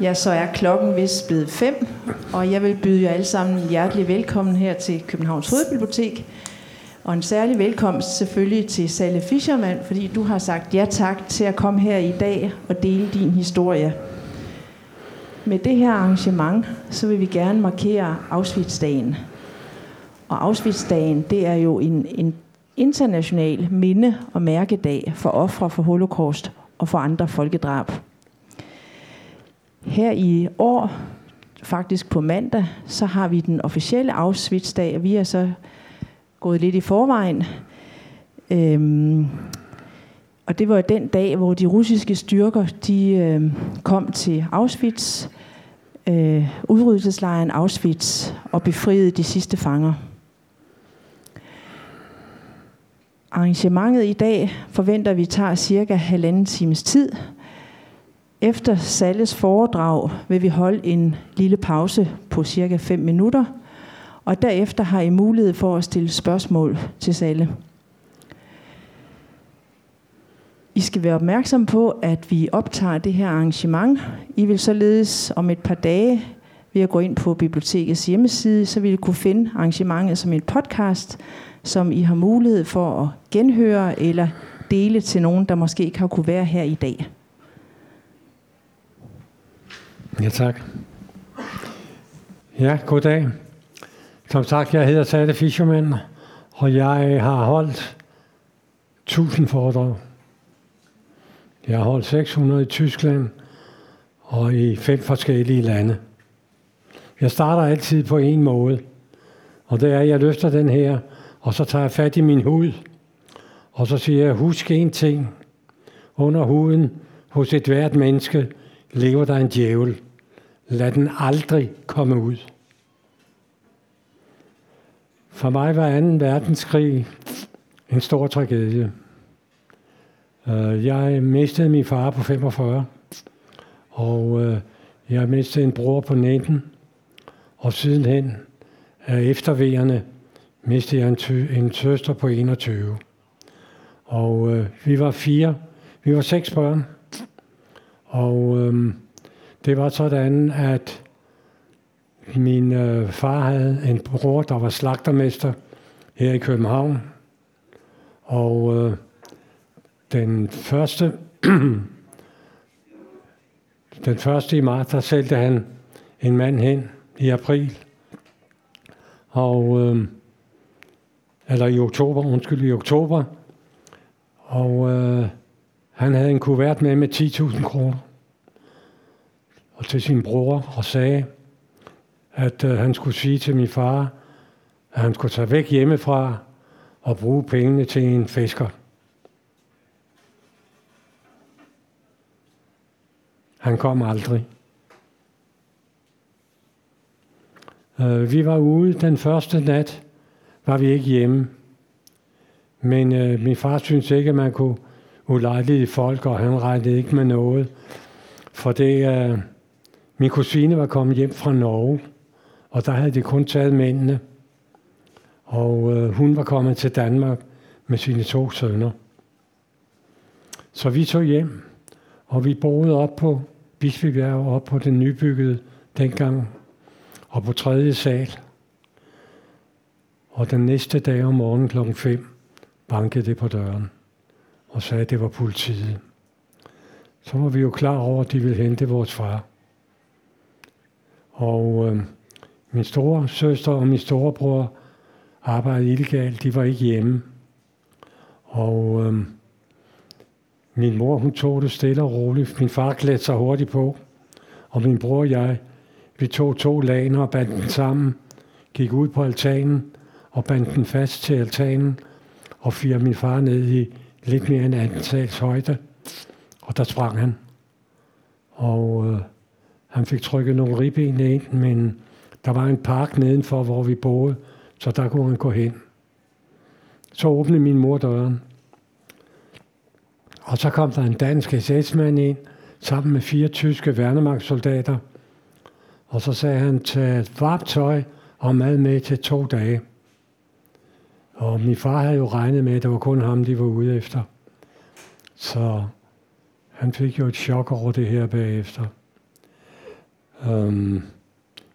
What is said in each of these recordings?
Ja, så er klokken vist blevet fem, og jeg vil byde jer alle sammen hjertelig velkommen her til Københavns Hovedbibliotek. Og en særlig velkomst selvfølgelig til Salle Fischermann, fordi du har sagt ja tak til at komme her i dag og dele din historie. Med det her arrangement, så vil vi gerne markere Auschwitz-dagen. Og Auschwitz-dagen, det er jo en, en international minde- og mærkedag for ofre for holocaust og for andre folkedrab. Her i år, faktisk på mandag, så har vi den officielle Auschwitz-dag, og vi er så gået lidt i forvejen. Øhm, og det var den dag, hvor de russiske styrker de øh, kom til Auschwitz, øh, udryddelseslejren Auschwitz, og befriede de sidste fanger. Arrangementet i dag forventer vi tager cirka halvanden times tid. Efter Salles foredrag vil vi holde en lille pause på cirka 5 minutter, og derefter har I mulighed for at stille spørgsmål til Salle. I skal være opmærksom på, at vi optager det her arrangement. I vil således om et par dage ved at gå ind på bibliotekets hjemmeside, så vil I kunne finde arrangementet som en podcast, som I har mulighed for at genhøre eller dele til nogen, der måske ikke har kunne være her i dag. Ja, tak. Ja, goddag. Som sagt, jeg hedder Sade Fischermann, og jeg har holdt 1000 foredrag. Jeg har holdt 600 i Tyskland og i fem forskellige lande. Jeg starter altid på en måde, og det er, at jeg løfter den her, og så tager jeg fat i min hud, og så siger jeg, husk en ting. Under huden hos et hvert menneske lever der en djævel. Lad den aldrig komme ud. For mig var 2. verdenskrig en stor tragedie. Øh, jeg mistede min far på 45, og øh, jeg mistede en bror på 19, og sidenhen øh, af eftervejerne mistede jeg en, ty- en søster på 21. Og øh, vi var fire, vi var seks børn, og øhm, det var sådan, at min øh, far havde en bror, der var slagtermester her i København. Og øh, den første, den første i marts, der sælgte han en mand hen i april. Og, øh, eller i oktober, undskyld, i oktober. Og øh, han havde en kuvert med med 10.000 kroner. Og til sin bror og sagde, at øh, han skulle sige til min far, at han skulle tage væk hjemmefra og bruge pengene til en fisker. Han kom aldrig. Øh, vi var ude den første nat, var vi ikke hjemme. Men øh, min far syntes ikke, at man kunne ulejlige folk, og han regnede ikke med noget. For det, øh, min kusine var kommet hjem fra Norge, og der havde de kun taget mændene. Og øh, hun var kommet til Danmark med sine to sønner. Så vi tog hjem, og vi boede op på Bispebjerg, op på den nybyggede dengang, og på tredje sal. Og den næste dag om morgenen klokken 5 bankede det på døren og sagde, at det var politiet. Så var vi jo klar over, at de ville hente vores far. Og øh, min store søster og min storebror arbejdede illegalt. De var ikke hjemme. Og øh, min mor, hun tog det stille og roligt. Min far klædte sig hurtigt på. Og min bror og jeg, vi tog to laner og bandt dem sammen. Gik ud på altanen og bandt den fast til altanen. Og fyrte min far ned i lidt mere end 18 sals højde. Og der sprang han. Og øh, han fik trykket nogle ribben ind, men der var en park nedenfor, hvor vi boede, så der kunne han gå hen. Så åbnede min mor døren. Og så kom der en dansk SS-mand ind, sammen med fire tyske værnemagtssoldater. Og så sagde han, tag varmt tøj og mad med til to dage. Og min far havde jo regnet med, at det var kun ham, de var ude efter. Så han fik jo et chok over det her bagefter. Um,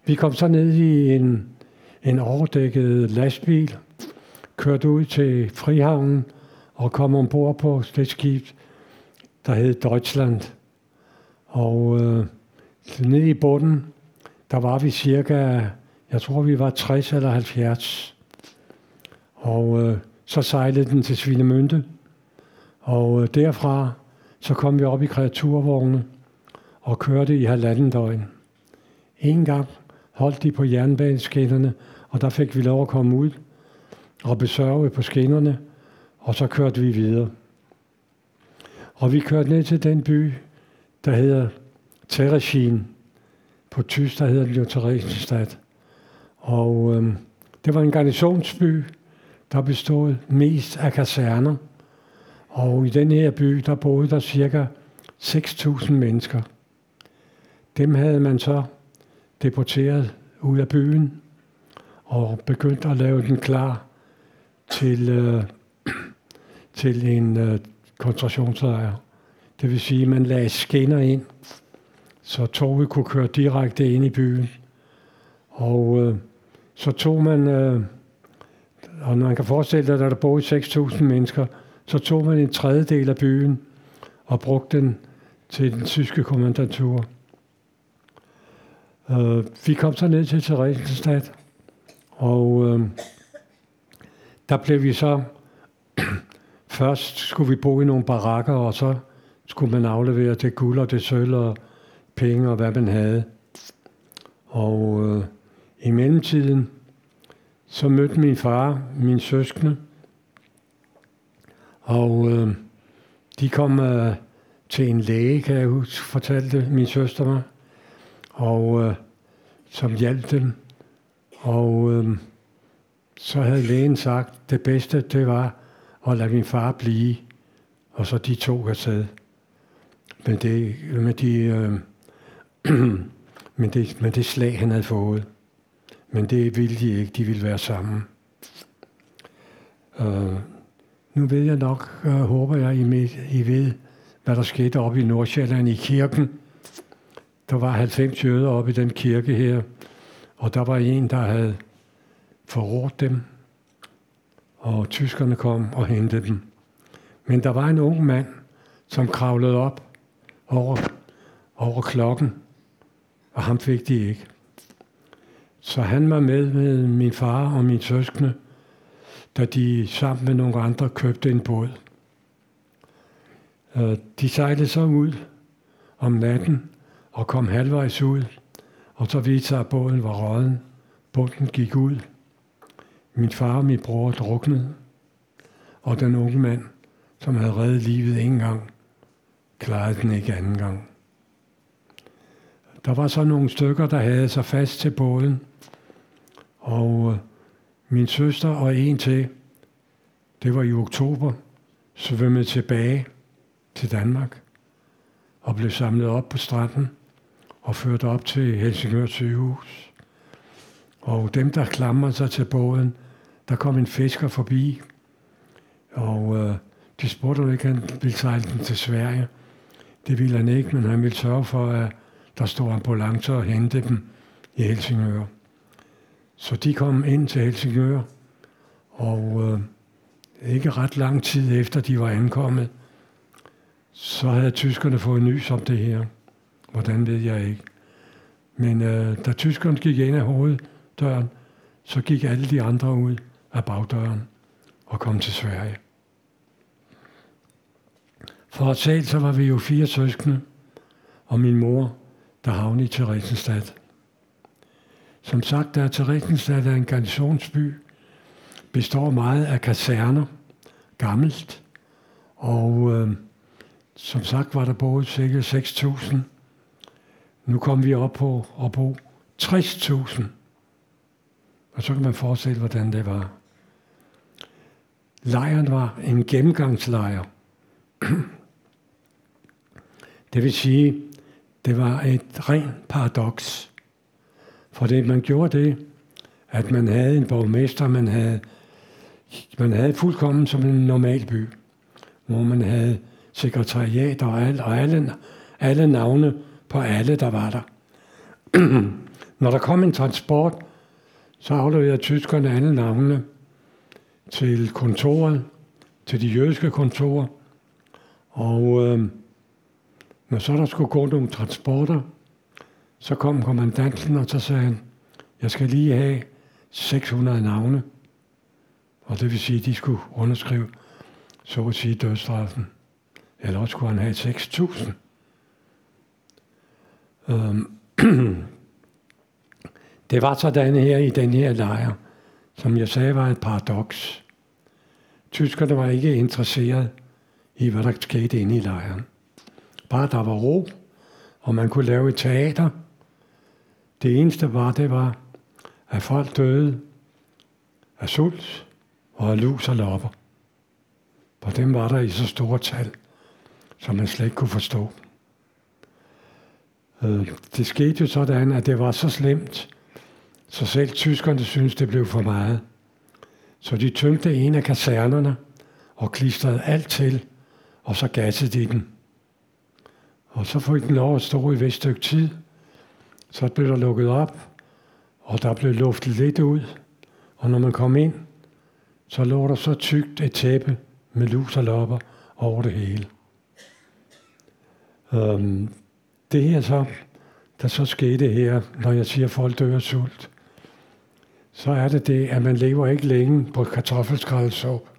vi kom så ned i en, en overdækket lastbil, kørte ud til Frihavnen og kom ombord på det skib, der hed Deutschland. Og øh, nede i bunden, der var vi cirka, jeg tror vi var 60 eller 70. Og øh, så sejlede den til Svinemünde. Og øh, derfra, så kom vi op i kreaturvogne og kørte i halvanden døgn. En gang holdt de på jernbaneskinnerne, og der fik vi lov at komme ud og besørge på skinnerne, og så kørte vi videre. Og vi kørte ned til den by, der hedder Teresin. På tysk, der hedder den jo Theresienstadt. Og øhm, det var en garnisonsby, der bestod mest af kaserner. Og i den her by, der boede der cirka 6.000 mennesker. Dem havde man så deporteret ud af byen og begyndt at lave den klar til, øh, til en øh, koncentrationslejr. Det vil sige, at man lagde skinner ind, så toget kunne køre direkte ind i byen. Og øh, så tog man, øh, og man kan forestille sig, at der boede 6.000 mennesker, så tog man en tredjedel af byen og brugte den til den tyske kommandantur. Øh, vi kom så ned til Theresienstadt, og øh, der blev vi så... først skulle vi bo i nogle barakker, og så skulle man aflevere det guld og det sølv og penge og hvad man havde. Og øh, i mellemtiden, så mødte min far min søskende, og øh, de kom øh, til en læge, kan jeg huske, fortalte min søster mig og øh, som hjalp dem. Og øh, så havde lægen sagt, at det bedste det var at lade min far blive, og så de to afsted. Men det, med de, øh, men det, med det slag, han havde fået. Men det ville de ikke, de ville være sammen. Øh, nu ved jeg nok, øh, håber jeg, I, I ved, hvad der skete oppe i Nordsjælland i kirken der var 90 jøder oppe i den kirke her, og der var en, der havde forrådt dem, og tyskerne kom og hentede dem. Men der var en ung mand, som kravlede op over, over klokken, og ham fik de ikke. Så han var med med min far og min søskende, da de sammen med nogle andre købte en båd. Øh, de sejlede så ud om natten og kom halvvejs ud, og så viste sig, at båden var råden. Bunden gik ud. Min far og min bror druknede, og den unge mand, som havde reddet livet en gang, klarede den ikke anden gang. Der var så nogle stykker, der havde sig fast til båden, og øh, min søster og en til, det var i oktober, svømmede tilbage til Danmark og blev samlet op på stranden og ført op til Helsingør sygehus. Og dem, der klamrede sig til båden, der kom en fisker forbi, og øh, de spurgte, om ikke han ville sejle den til Sverige. Det ville han ikke, men han ville sørge for, at der stod ambulancer og hente dem i Helsingør. Så de kom ind til Helsingør, og øh, ikke ret lang tid efter de var ankommet, så havde tyskerne fået nys om det her. Hvordan ved jeg ikke. Men øh, da tyskerne gik ind af hoveddøren, så gik alle de andre ud af bagdøren og kom til Sverige. For at tale, så var vi jo fire søskende, og min mor, der havnede i Theresienstadt. Som sagt, der Theresienstadt er en garnisonsby, består meget af kaserner, gammelt, og øh, som sagt var der både cirka 6.000 nu kom vi op på at bo 60.000. Og så kan man forestille, hvordan det var. Lejren var en gennemgangslejr. Det vil sige, det var et rent paradoks. For det, man gjorde det, at man havde en borgmester, man havde, man havde fuldkommen som en normal by, hvor man havde sekretariat og, alt, og alle, alle navne på alle, der var der. når der kom en transport, så afleverede tyskerne alle navnene til kontoret, til de jødiske kontorer. Og øh, når så der skulle gå nogle transporter, så kom kommandanten, og så sagde han, jeg skal lige have 600 navne. Og det vil sige, at de skulle underskrive, så at sige, dødstraffen. Eller også skulle han have 6.000. Øhm, det var sådan her i den her lejr, som jeg sagde var et paradoks. Tyskerne var ikke interesseret i, hvad der skete inde i lejren. Bare der var ro, og man kunne lave et teater. Det eneste var, det var, at folk døde af sult og af lus og lopper. For dem var der i så store tal, som man slet ikke kunne forstå. Øh, det skete jo sådan, at det var så slemt, så selv tyskerne syntes, det blev for meget. Så de tømte en af kasernerne og klistrede alt til, og så gassede de den. Og så fik den lov at stå i et stykke tid. Så blev der lukket op, og der blev luftet lidt ud. Og når man kom ind, så lå der så tykt et tæppe med lus og lopper over det hele. Øhm, det her så, der så skete her, når jeg siger, at folk dør af sult, så er det det, at man lever ikke længe på kartoffelskraldsup,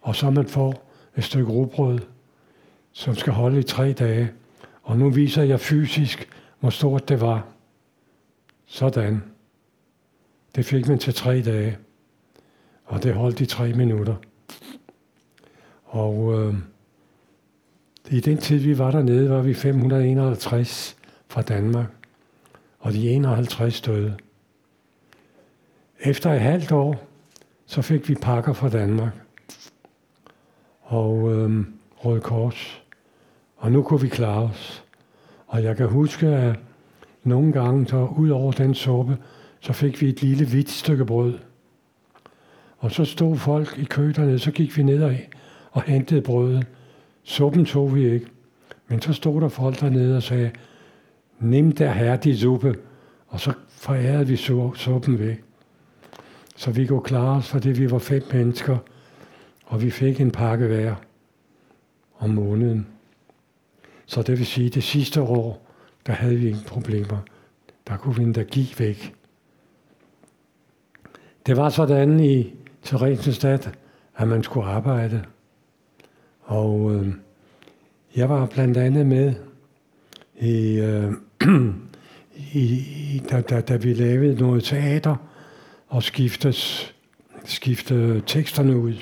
og så man får et stykke rugbrød, som skal holde i tre dage. Og nu viser jeg fysisk, hvor stort det var. Sådan. Det fik man til tre dage, og det holdt i tre minutter. Og øh, i den tid, vi var dernede, var vi 551 fra Danmark, og de 51 døde. Efter et halvt år, så fik vi pakker fra Danmark og øh, Røde Kors. Og nu kunne vi klare os. Og jeg kan huske, at nogle gange, så ud over den suppe, så fik vi et lille hvidt stykke brød. Og så stod folk i kø dernede, så gik vi ned og hentede brødet. Suppen tog vi ikke. Men så stod der folk dernede og sagde, nem der herdig suppe. Og så forærede vi suppen væk. Så vi kunne klare os, fordi vi var fem mennesker, og vi fik en pakke hver om måneden. Så det vil sige, at det sidste år, der havde vi ingen problemer. Der kunne vi endda give væk. Det var sådan i Theresienstadt, at man skulle arbejde. Og øh, jeg var blandt andet med i, øh, i, da, da, da vi lavede noget teater og skiftes, skifte teksterne ud.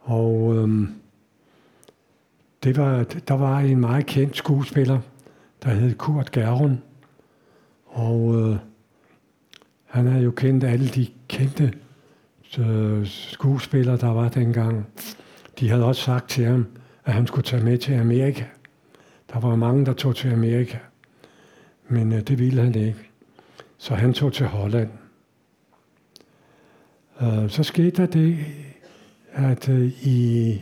Og øh, det var, der var en meget kendt skuespiller, der hed Kurt Gerun, Og øh, han havde jo kendt alle de kendte øh, skuespillere, der var dengang. De havde også sagt til ham, at han skulle tage med til Amerika. Der var mange, der tog til Amerika. Men øh, det ville han ikke. Så han tog til Holland. Øh, så skete der det, at øh, i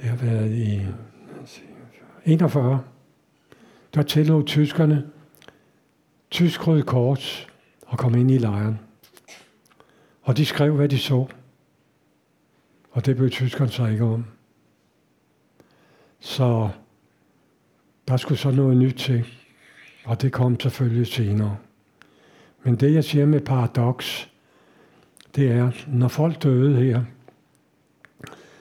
det har været i 41, der tillod tyskerne tysk røde kors og kom ind i lejren. Og de skrev, hvad de så. Og det blev tyskerne så ikke om. Så der skulle så noget nyt til. Og det kom selvfølgelig senere. Men det, jeg siger med paradoks, det er, når folk døde her,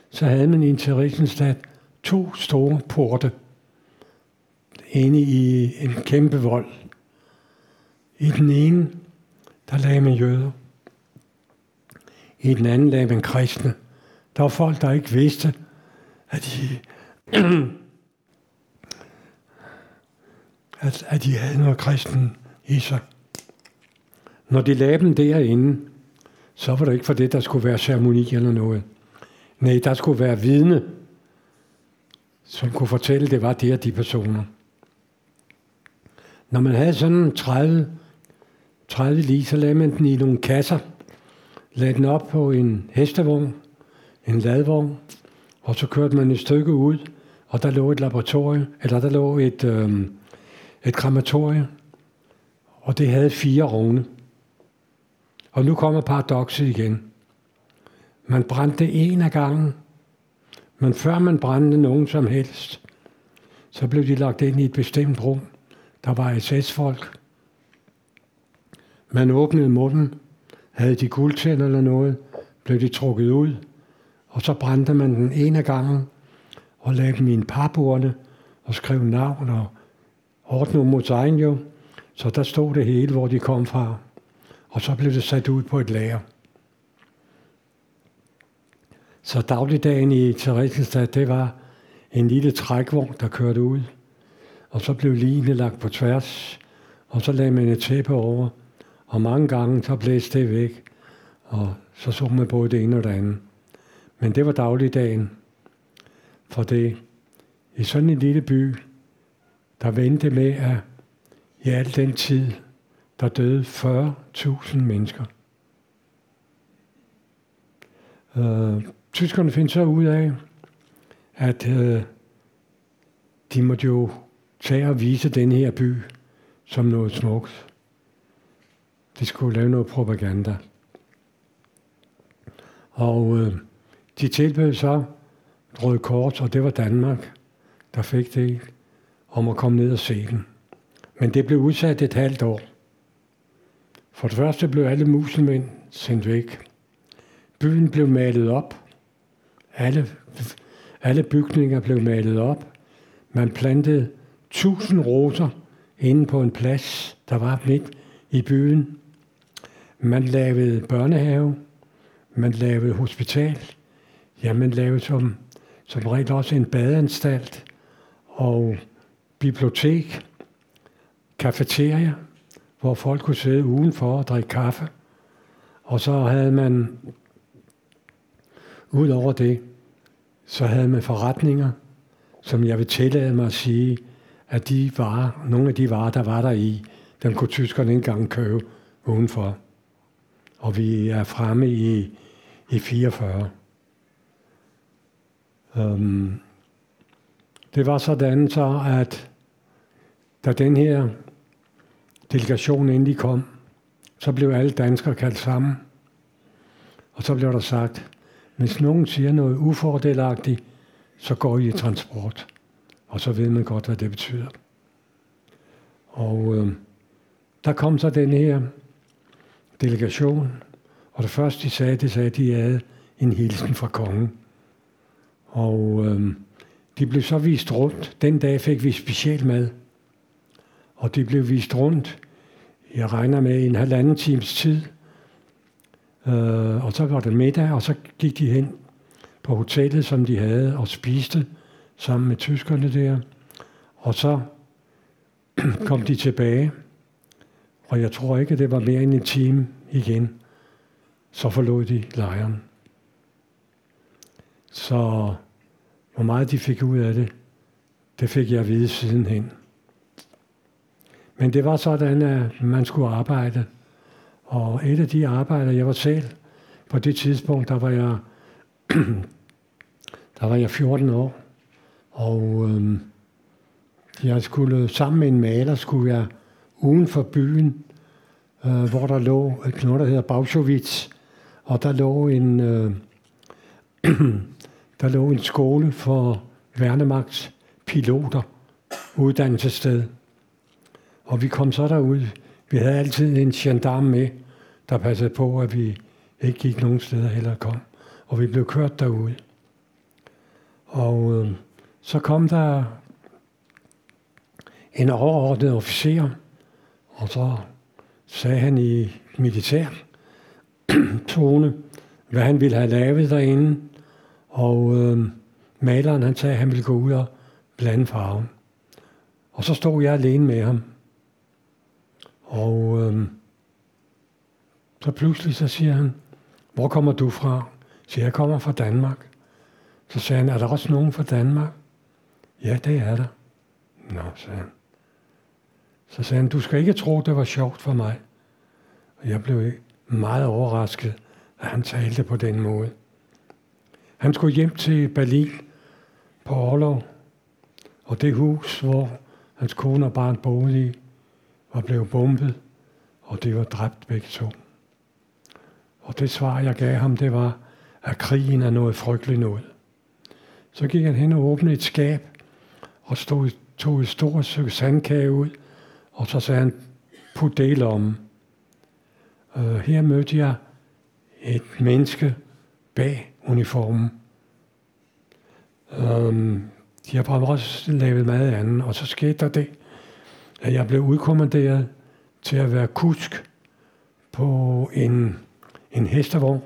så havde man i Theresienstadt to store porte inde i en kæmpe vold. I den ene, der lagde man jøder. I den anden lagde man kristne. Der var folk, der ikke vidste, at de, at, at de havde noget kristen i sig. Når de lagde dem derinde, så var det ikke for det, der skulle være ceremoni eller noget. Nej, der skulle være vidne, som kunne fortælle, at det var det og de personer. Når man havde sådan 30, 30 lige, så lagde man den i nogle kasser, lagde den op på en hestevogn, en ladvogn, og så kørte man et stykke ud, og der lå et laboratorium, eller der lå et, øh, et krematorium, og det havde fire runde. Og nu kommer paradokset igen. Man brændte en af gangen, men før man brændte nogen som helst, så blev de lagt ind i et bestemt rum. Der var SS-folk. Man åbnede munden, havde de guldtænder eller noget, blev de trukket ud, og så brændte man den ene af gangen, og lagde dem i en parburne, og skrev navn og ordnede mod egen jo. Så der stod det hele, hvor de kom fra. Og så blev det sat ud på et lager. Så dagligdagen i Theresienstadt, det var en lille trækvogn, der kørte ud. Og så blev linene lagt på tværs, og så lagde man et tæppe over. Og mange gange så blæste det væk, og så så man både det ene og det andet. Men det var dagligdagen. For det i sådan en lille by, der vendte med, at i al den tid, der døde 40.000 mennesker. Øh, tyskerne finder så ud af, at øh, de måtte jo tage og vise den her by som noget smukt. De skulle lave noget propaganda. Og øh, de tilbød så Røde Kors, og det var Danmark, der fik det, om at komme ned og se den. Men det blev udsat et halvt år. For det første blev alle muselmænd sendt væk. Byen blev malet op. Alle, alle bygninger blev malet op. Man plantede tusind roser inde på en plads, der var midt i byen. Man lavede børnehave. Man lavede hospital. Ja, man lavede som, som regel også en badeanstalt og bibliotek, kafeteria, hvor folk kunne sidde udenfor og drikke kaffe. Og så havde man, ud over det, så havde man forretninger, som jeg vil tillade mig at sige, at de varer, nogle af de varer, der var der i, dem kunne tyskerne ikke engang købe udenfor. Og vi er fremme i, i 44. Um, øhm, det var sådan så, at da den her delegation endelig kom, så blev alle danskere kaldt sammen. Og så blev der sagt, hvis nogen siger noget ufordelagtigt, så går I i transport. Og så ved man godt, hvad det betyder. Og øh, der kom så den her delegation, og det første de sagde, det sagde, at de havde en hilsen fra kongen. Og øh, de blev så vist rundt. Den dag fik vi specielt mad. Og de blev vist rundt, jeg regner med en halvanden times tid. Øh, og så var det middag, og så gik de hen på hotellet, som de havde, og spiste sammen med tyskerne der. Og så kom de tilbage, og jeg tror ikke, at det var mere end en time igen. Så forlod de lejren. Så hvor meget de fik ud af det, det fik jeg at vide sidenhen. Men det var sådan, at man skulle arbejde. Og et af de arbejder, jeg var selv, på det tidspunkt, der var jeg, der var jeg 14 år. Og øhm, jeg skulle sammen med en maler, skulle jeg uden for byen, øh, hvor der lå et noget, der hedder Bausowitz, og der lå en, øh, der lå en skole for værnemagtspiloter, uddannelsessted. Og vi kom så derud. Vi havde altid en gendarme med, der passede på, at vi ikke gik nogen steder heller kom. Og vi blev kørt derud. Og øh, så kom der en overordnet officer, og så sagde han i militær tone, hvad han ville have lavet derinde. Og øh, maleren han sagde, at han ville gå ud og blande farven. Og så stod jeg alene med ham. Og øh, så pludselig så siger han, hvor kommer du fra? Så jeg kommer fra Danmark. Så sagde han, er der også nogen fra Danmark? Ja, det er der. Nå, sagde han. Så sagde han, du skal ikke tro, det var sjovt for mig. Og jeg blev meget overrasket, at han talte på den måde. Han skulle hjem til Berlin på Orlov, og det hus, hvor hans kone og barn boede i, var blevet bombet, og det var dræbt begge to. Og det svar, jeg gav ham, det var, at krigen er noget frygteligt noget. Så gik han hen og åbnede et skab, og stod, tog et stort stykke sandkage ud, og så sagde han, put det om. Øh, her mødte jeg et menneske bag uniformen. Øh, de har bare også lavet meget andet, og så skete der det, at jeg blev udkommanderet til at være kusk på en, en hestevogn,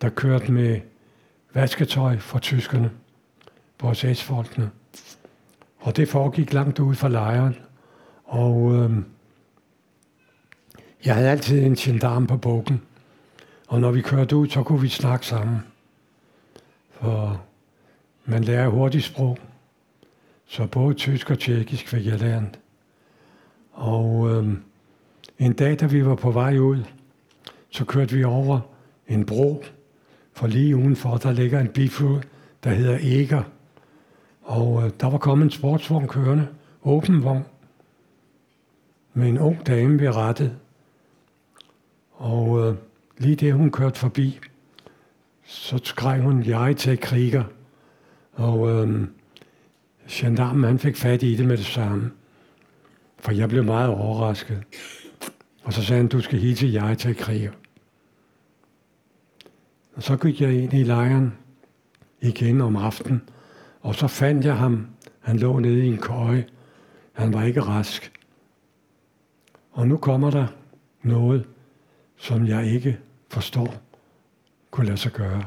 der kørte med vasketøj for tyskerne, vores folkene Og det foregik langt ude fra lejren, og øh, jeg havde altid en gendarm på bukken. Og når vi kørte ud, så kunne vi snakke sammen. For man lærer hurtigt sprog. Så både tysk og tjekkisk fik jeg lært. Og øh, en dag, da vi var på vej ud, så kørte vi over en bro, for lige udenfor, der ligger en biflod, der hedder Eger. Og øh, der var kommet en sportsvogn kørende, åben vogn, med en ung dame ved rettet. Og øh, lige det, hun kørte forbi, så skreg hun, jeg til kriger. Og øh, gendarmen, han fik fat i det med det samme. For jeg blev meget overrasket. Og så sagde han, du skal hilse jeg til kriger. Og så gik jeg ind i lejren igen om aftenen, og så fandt jeg ham. Han lå nede i en køje. Han var ikke rask. Og nu kommer der noget, som jeg ikke forstår kunne lade sig gøre.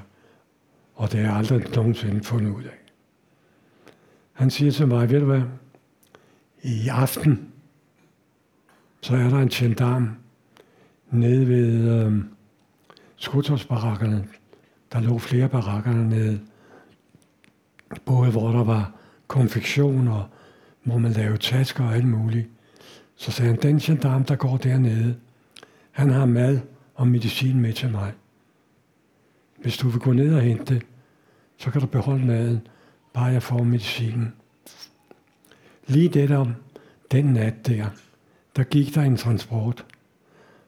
Og det er jeg aldrig nogensinde fundet ud af. Han siger til mig, ved du hvad, i aften, så er der en gendarm nede ved øh, skudtårsbarakkerne. Der lå flere barakker nede. Både hvor der var konfektion og hvor man lavede tasker og alt muligt. Så sagde han, den gendarm, der går dernede, han har mad og medicin med til mig. Hvis du vil gå ned og hente så kan du beholde maden, bare jeg får medicinen. Lige det om den nat der, der gik der en transport,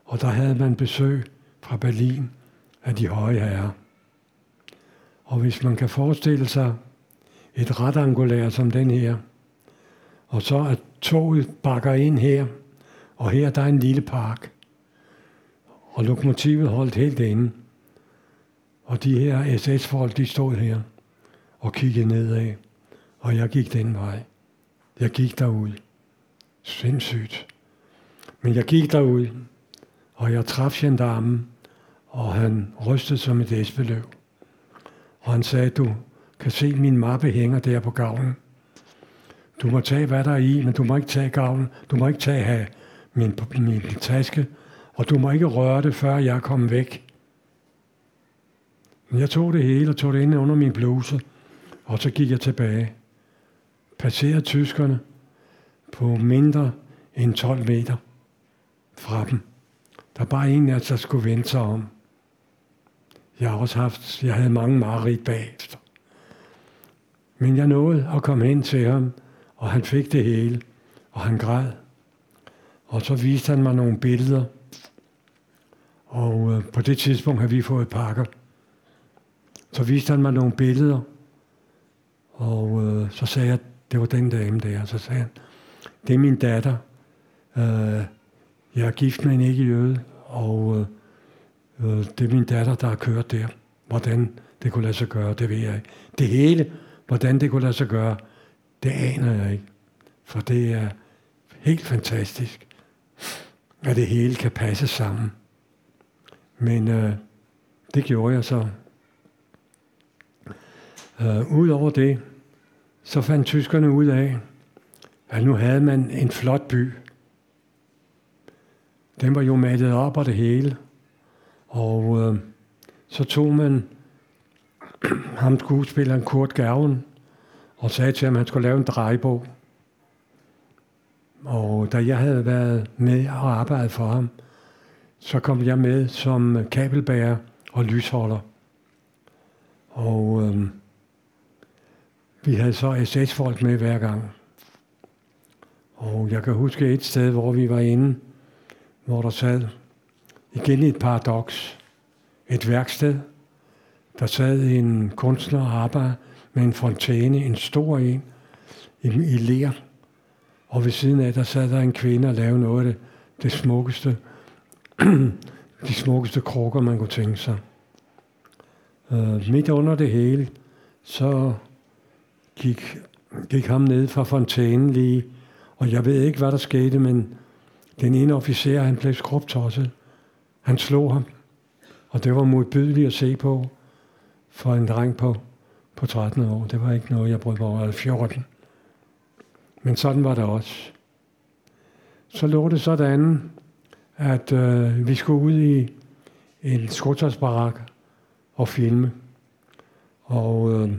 og der havde man besøg fra Berlin af de høje herrer. Og hvis man kan forestille sig et retangulær som den her, og så at toget bakker ind her, og her der er en lille park, og lokomotivet holdt helt inde. Og de her SS-folk, de stod her og kiggede nedad, og jeg gik den vej. Jeg gik derud. Sindssygt. Men jeg gik derud, og jeg traf gendarmen, og han rystede som et æsbeløv. Og han sagde, du kan se, min mappe hænger der på gavlen. Du må tage, hvad der er i, men du må ikke tage gavlen. Du må ikke tage have min, min taske, og du må ikke røre det, før jeg kom væk. Men jeg tog det hele og tog det ind under min bluse, og så gik jeg tilbage. Passerede tyskerne på mindre end 12 meter fra dem. Der er bare en af der skulle vente sig om. Jeg har også haft, jeg havde mange mareridt bagefter. Men jeg nåede at komme hen til ham, og han fik det hele, og han græd. Og så viste han mig nogle billeder, og øh, på det tidspunkt havde vi fået pakker. Så viste han mig nogle billeder, og øh, så sagde jeg, det var den dame der, så sagde han, det er min datter. Øh, jeg er gift med en ikke jøde, og øh, øh, det er min datter, der har kørt der. Hvordan det kunne lade sig gøre, det ved jeg ikke. Det hele, hvordan det kunne lade sig gøre, det aner jeg ikke. For det er helt fantastisk, at det hele kan passe sammen. Men øh, det gjorde jeg så. Øh, Udover det, så fandt tyskerne ud af, at nu havde man en flot by. Den var jo malet op og det hele. Og øh, så tog man ham skuespilleren Kurt Gerven og sagde til ham, at han skulle lave en drejebog. Og da jeg havde været med og arbejdet for ham, så kom jeg med som kabelbærer og lysholder. Og øh, vi havde så SS-folk med hver gang. Og jeg kan huske et sted, hvor vi var inde, hvor der sad igen et paradoks. Et værksted. Der sad en kunstner og arbejdede med en fontæne, en stor en, i, i ler. Og ved siden af, der sad der en kvinde og lavede noget af det, det smukkeste, de smukkeste krukker, man kunne tænke sig. Uh, midt under det hele, så gik, gik ham ned fra fontænen lige, og jeg ved ikke, hvad der skete, men den ene officer, han blev skrubtosset. Han slog ham, og det var modbydeligt at se på for en dreng på, på 13 år. Det var ikke noget, jeg brød mig over, 14. Men sådan var det også. Så lå det sådan, at øh, vi skulle ud i en skottersbarak og filme. Og øh,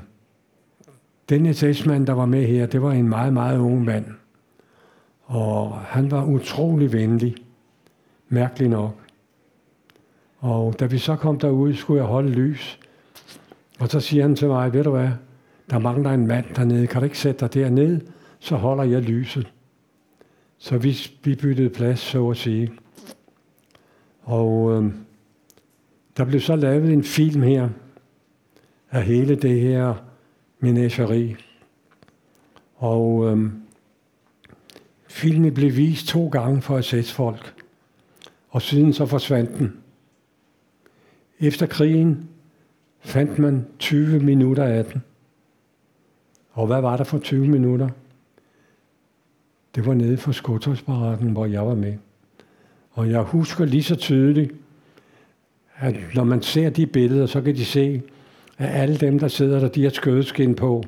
den SS-mand, der var med her, det var en meget, meget ung mand. Og han var utrolig venlig. Mærkelig nok. Og da vi så kom derud, skulle jeg holde lys. Og så siger han til mig, ved du hvad, der mangler en mand dernede. Kan du ikke sætte dig dernede? Så holder jeg lyset. Så vi, vi byttede plads, så at sige. Og øh, der blev så lavet en film her af hele det her menageri. Og øh, filmen blev vist to gange for at sætte folk. Og siden så forsvandt den. Efter krigen fandt man 20 minutter af den. Og hvad var der for 20 minutter? Det var nede for Skottersbarakken, hvor jeg var med. Og jeg husker lige så tydeligt, at når man ser de billeder, så kan de se, at alle dem, der sidder der, de har skødeskin på,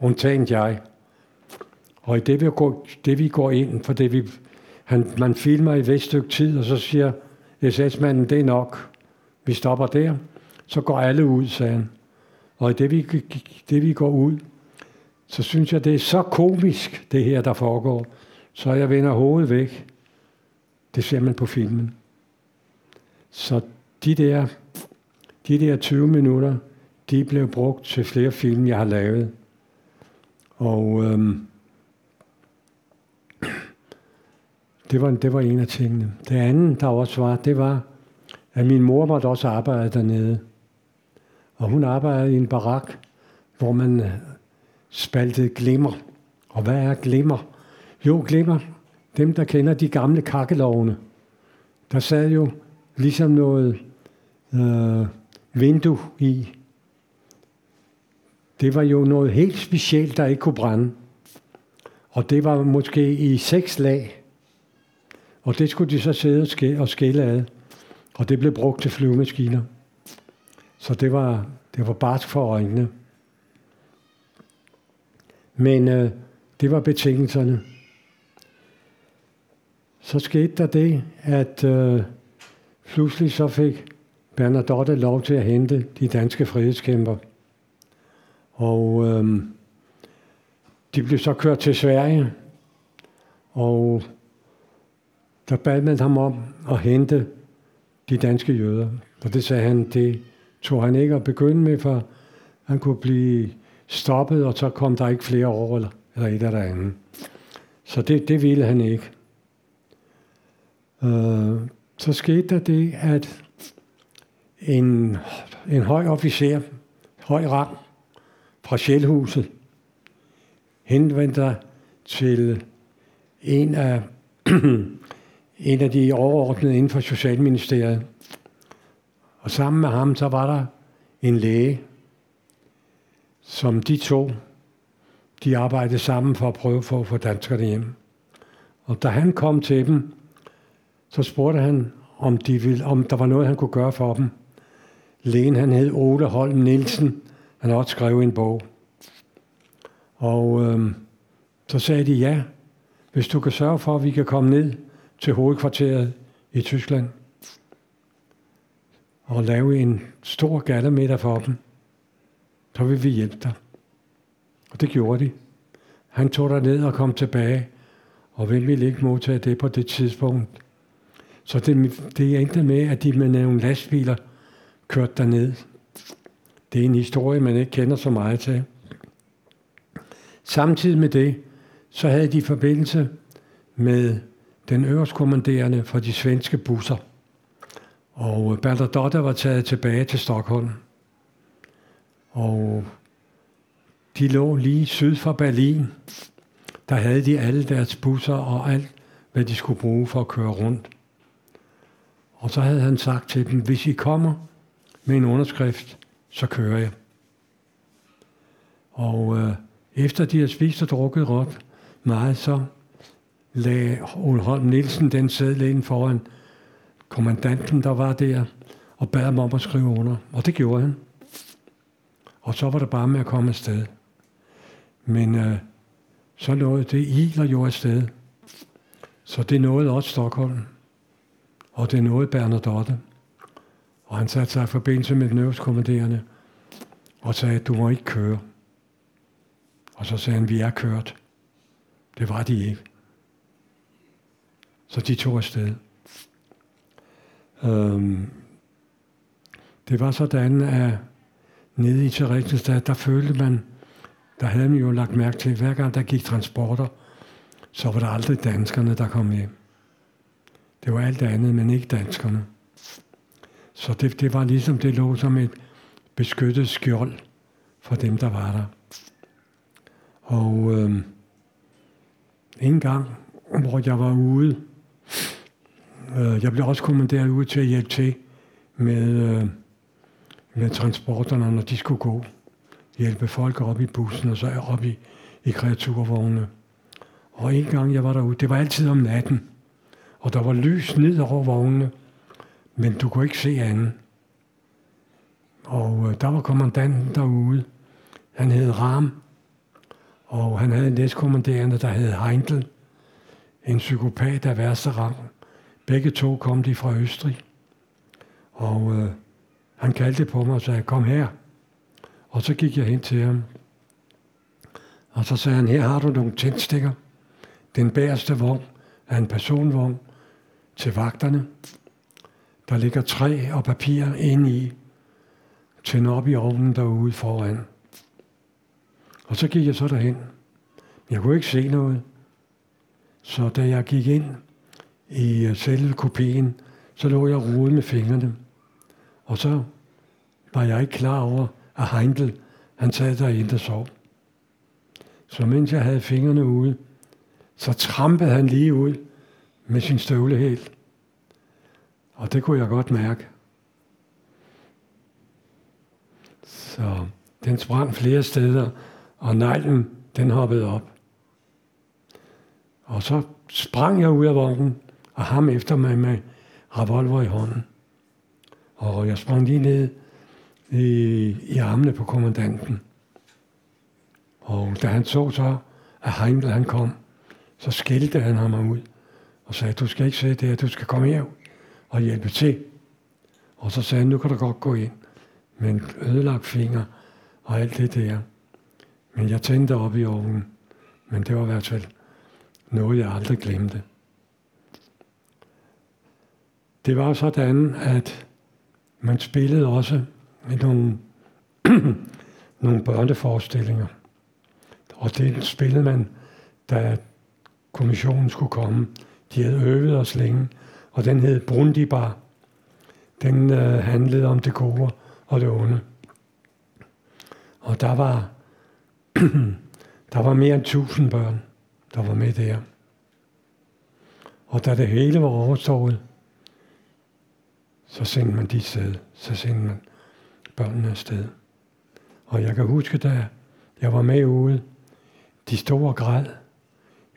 undtagen jeg. Og i det vi går, det vi går ind, for det vi, han, man filmer i et stykke tid, og så siger SS-manden, det er nok. Vi stopper der. Så går alle ud, sagde han. Og i det vi, det vi går ud, så synes jeg, det er så komisk, det her, der foregår. Så jeg vender hovedet væk. Det ser man på filmen. Så de der, de der 20 minutter, de blev brugt til flere film, jeg har lavet. Og øhm, det, var, det var en af tingene. Det andet, der også var, det var, at min mor måtte også arbejde dernede. Og hun arbejdede i en barak, hvor man øh, spaltede glimmer. Og hvad er glimmer? Jo, glimmer. Dem, der kender de gamle kakkelovne. Der sad jo ligesom noget øh, vindue i. Det var jo noget helt specielt, der ikke kunne brænde. Og det var måske i seks lag. Og det skulle de så sidde og skille ad. Og det blev brugt til flyvemaskiner. Så det var, det var barsk for øjnene. Men øh, det var betingelserne. Så skete der det, at øh, pludselig så fik Bernadotte lov til at hente de danske frihedskæmper. Og øh, de blev så kørt til Sverige, og der bad man ham om at hente de danske jøder. Og det sagde han, det tog han ikke at begynde med, for han kunne blive stoppet, og så kom der ikke flere år eller, eller et eller andet. Så det, det ville han ikke. Øh, så skete der det, at en, en høj officer, høj rang fra Sjælhuset, henvendte til en af, en af de overordnede inden for Socialministeriet. Og sammen med ham, så var der en læge, som de to, de arbejdede sammen for at prøve for at få danskerne hjem. Og da han kom til dem, så spurgte han, om, de ville, om der var noget, han kunne gøre for dem. Lægen, han hed Ole Holm Nielsen. Han har også skrevet en bog. Og øh, så sagde de ja, hvis du kan sørge for, at vi kan komme ned til hovedkvarteret i Tyskland og lave en stor gallermiddag for dem, så vil vi hjælpe dig. Og det gjorde de. Han tog der ned og kom tilbage, og hvem ville ikke modtage det på det tidspunkt? Så det, det endte med, at de med nogle lastbiler kørte derned. Det er en historie, man ikke kender så meget til. Samtidig med det, så havde de forbindelse med den øverstkommanderende for de svenske busser. Og øh, Bernadotte var taget tilbage til Stockholm. Og de lå lige syd for Berlin. Der havde de alle deres busser og alt, hvad de skulle bruge for at køre rundt. Og så havde han sagt til dem, hvis I kommer med en underskrift, så kører jeg. Og øh, efter de havde spist og drukket råt meget, så lagde Ole Holm Nielsen den sædel ind foran kommandanten, der var der, og bad ham om at skrive under. Og det gjorde han. Og så var det bare med at komme afsted. Men øh, så nåede det iler jo afsted. Så det nåede også Stockholm. Og det nåede Bernadotte. Og han satte sig i forbindelse med den øverstkommanderende og sagde, du må ikke køre. Og så sagde han, vi er kørt. Det var de ikke. Så de tog afsted. Øhm, det var sådan, at nede i Theresienstadt, der følte man, der havde man jo lagt mærke til, hver gang der gik transporter, så var der aldrig danskerne, der kom hjem. Det var alt andet, men ikke danskerne. Så det, det var ligesom, det lå som et beskyttet skjold for dem, der var der. Og øh, en gang, hvor jeg var ude, Øh, jeg blev også kommanderet ud til at hjælpe til med, øh, med transporterne, når de skulle gå. Hjælpe folk op i bussen og så op i, i kreaturvognene. Og en gang jeg var derude, det var altid om natten, og der var lys ned over vognene, men du kunne ikke se anden. Og øh, der var kommandanten derude. Han hed Ram, og han havde en næstkommanderende, der hed Heindel. En psykopat af værste rang. Begge to kom de fra Østrig. Og øh, han kaldte på mig og sagde, kom her. Og så gik jeg hen til ham. Og så sagde han, her har du nogle tændstikker. Den bæreste vogn er en personvogn til vagterne. Der ligger træ og papir inde i. Tænd op i ovnen derude foran. Og så gik jeg så derhen. Jeg kunne ikke se noget. Så da jeg gik ind i øh, selve kopien, så lå jeg rodet med fingrene. Og så var jeg ikke klar over, at Heindel, han sad derinde og sov. Så mens jeg havde fingrene ude, så trampede han lige ud med sin støvlehæl. Og det kunne jeg godt mærke. Så den sprang flere steder, og neglen, den hoppede op. Og så sprang jeg ud af vognen, og ham efter mig med revolver i hånden. Og jeg sprang lige ned i, i armene på kommandanten. Og da han så så, at Heimdall han kom, så skældte han ham ud og sagde, du skal ikke sidde der, du skal komme her og hjælpe til. Og så sagde han, nu kan du godt gå ind med en ødelagt finger og alt det der. Men jeg tændte op i ovnen, men det var i hvert fald noget, jeg aldrig glemte. Det var sådan, at man spillede også med nogle, nogle børneforestillinger. Og det spillede man, da kommissionen skulle komme. De havde øvet os længe, og den hed Brundibar. Den øh, handlede om det gode og det onde. Og der var, der var mere end tusind børn, der var med der. Og da det hele var overstået, så sendte man de sted. Så sendte man børnene afsted. Og jeg kan huske, da jeg var med ude, de store græd,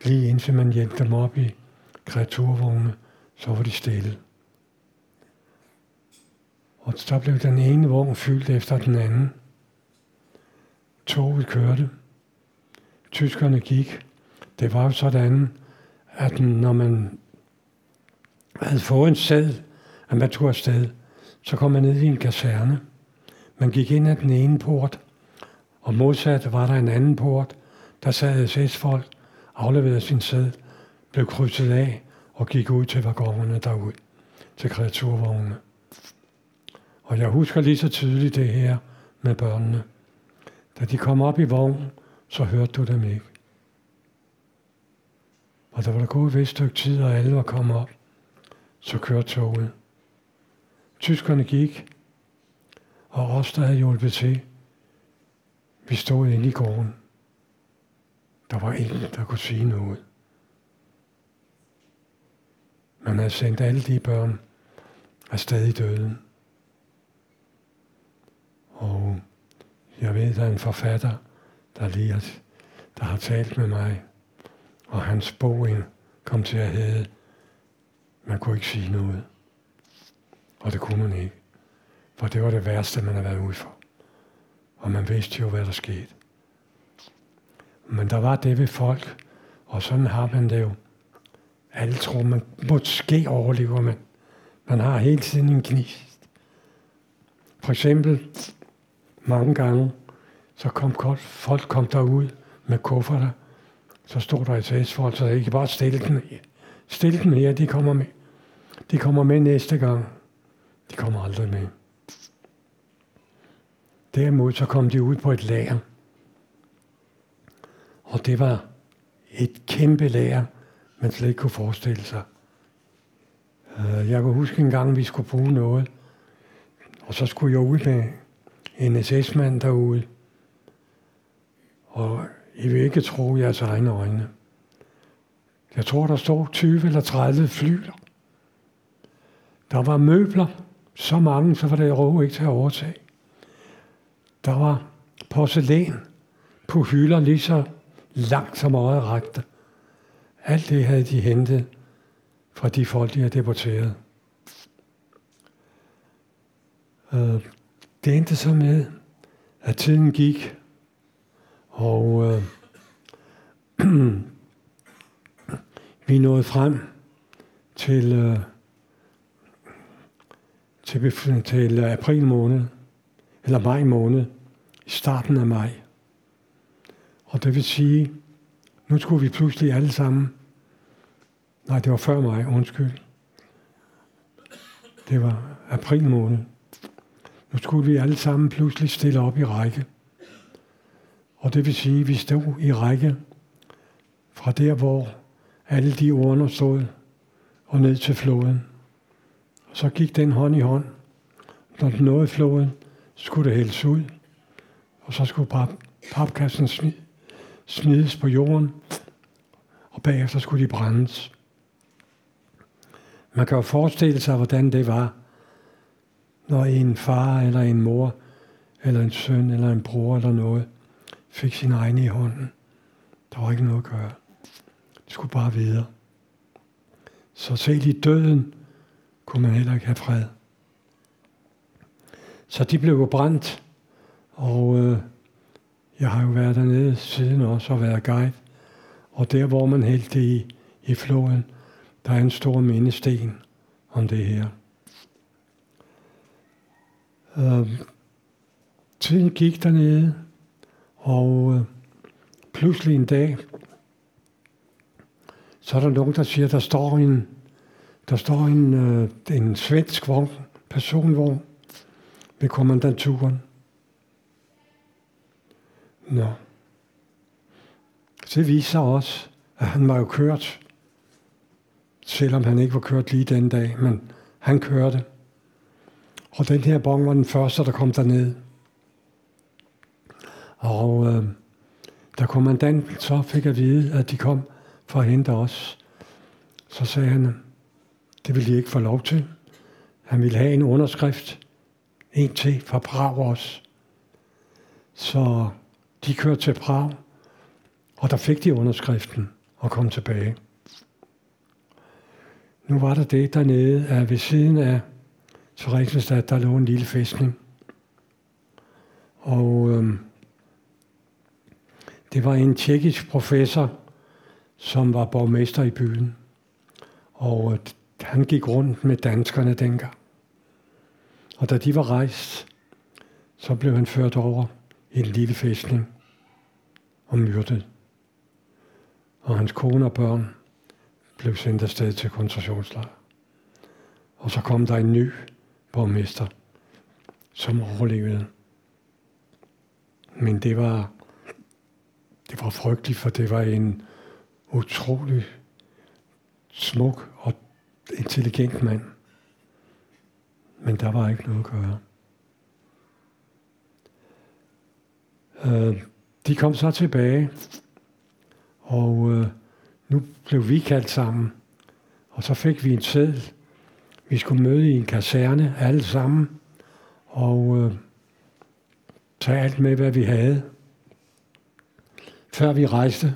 lige indtil man hjalp dem op i kreaturvogne, så var de stille. Og så blev den ene vogn fyldt efter den anden. Toget kørte. Tyskerne gik. Det var jo sådan, at når man havde fået en sæd, at man tog afsted, så kom man ned i en kaserne. Man gik ind ad den ene port, og modsat var der en anden port, der sad SS-folk, afleverede sin sæd, blev krydset af og gik ud til vagonerne derud, til kreaturvognene. Og jeg husker lige så tydeligt det her med børnene. Da de kom op i vognen, så hørte du dem ikke. Og der var der gået et stykke tid, og alle var kommet op. Så kørte toget. Tyskerne gik, og os, der havde hjulpet til, vi stod inde i gården. Der var ingen, der kunne sige noget. Man havde sendt alle de børn afsted i døden. Og jeg ved, der er en forfatter, der lige har, der har talt med mig, og hans bog kom til at hedde, man kunne ikke sige noget. Og det kunne man ikke. For det var det værste, man havde været ude for. Og man vidste jo, hvad der skete. Men der var det ved folk, og sådan har man det jo. Alle tror, man måske overlever man. Man har hele tiden en gnist. For eksempel, mange gange, så kom folk kom derud med kufferter. Så stod der et folk, så ikke bare stille dem her. Stille dem her, de kommer med. De kommer med næste gang. De kommer aldrig med. Derimod så kom de ud på et lager. Og det var et kæmpe lager, man slet ikke kunne forestille sig. Øh, jeg kan huske en gang, vi skulle bruge noget, og så skulle jeg ud med en SS-mand derude. Og I vil ikke tro jeres egne øjne. Jeg tror, der stod 20 eller 30 fly. Der var møbler, så mange, så var det råd ikke til at overtage. Der var porcelæn på hylder lige så langt som øjet rakte. Alt det havde de hentet fra de folk, de havde deporteret. Øh, det endte så med, at tiden gik, og øh, vi nåede frem til, øh, til, til øh, april måned, eller maj måned, i starten af maj. Og det vil sige, nu skulle vi pludselig alle sammen, nej, det var før maj, undskyld. Det var april måned. Nu skulle vi alle sammen pludselig stille op i række. Og det vil sige, at vi stod i række fra der, hvor alle de urner stod, og ned til floden. Og så gik den hånd i hånd. Når den nåede floden, skulle det hældes ud, og så skulle pap, papkassen smides på jorden, og bagefter skulle de brændes. Man kan jo forestille sig, hvordan det var, når en far eller en mor, eller en søn eller en bror eller noget, fik sin egen i hånden. Der var ikke noget at gøre. De skulle bare videre. Så selv i døden kunne man heller ikke have fred. Så de blev brændt, og øh, jeg har jo været dernede siden også og været guide. Og der, hvor man hældte i, i floden, der er en stor mindesten om det her. Øh, tiden gik dernede, og øh, pludselig en dag, så er der nogen, der siger, der står en, der står en, øh, en svensk vogn, personvogn ved kommandanturen. Nå. Det viser også, at han var jo kørt, selvom han ikke var kørt lige den dag, men han kørte. Og den her bong var den første, der kom derned. Og øh, da kommandanten så fik at vide, at de kom for at hente os, så sagde han, det ville de ikke få lov til. Han ville have en underskrift, en til fra Prag også. Så de kørte til Prag, og der fik de underskriften og kom tilbage. Nu var der det dernede, at ved siden af Theresienstadt, der lå en lille fæstning. Og øhm, det var en tjekkisk professor, som var borgmester i byen. Og øh, han gik rundt med danskerne dengang. Og da de var rejst, så blev han ført over i en lille fæstning og myrdet. Og hans kone og børn blev sendt afsted til koncentrationslejr. Og så kom der en ny borgmester, som overlevede. Men det var, det var frygteligt, for det var en utrolig smuk og intelligent mand. Men der var ikke noget at gøre. Øh, de kom så tilbage, og øh, nu blev vi kaldt sammen. Og så fik vi en seddel. Vi skulle møde i en kaserne alle sammen, og øh, tage alt med, hvad vi havde. Før vi rejste,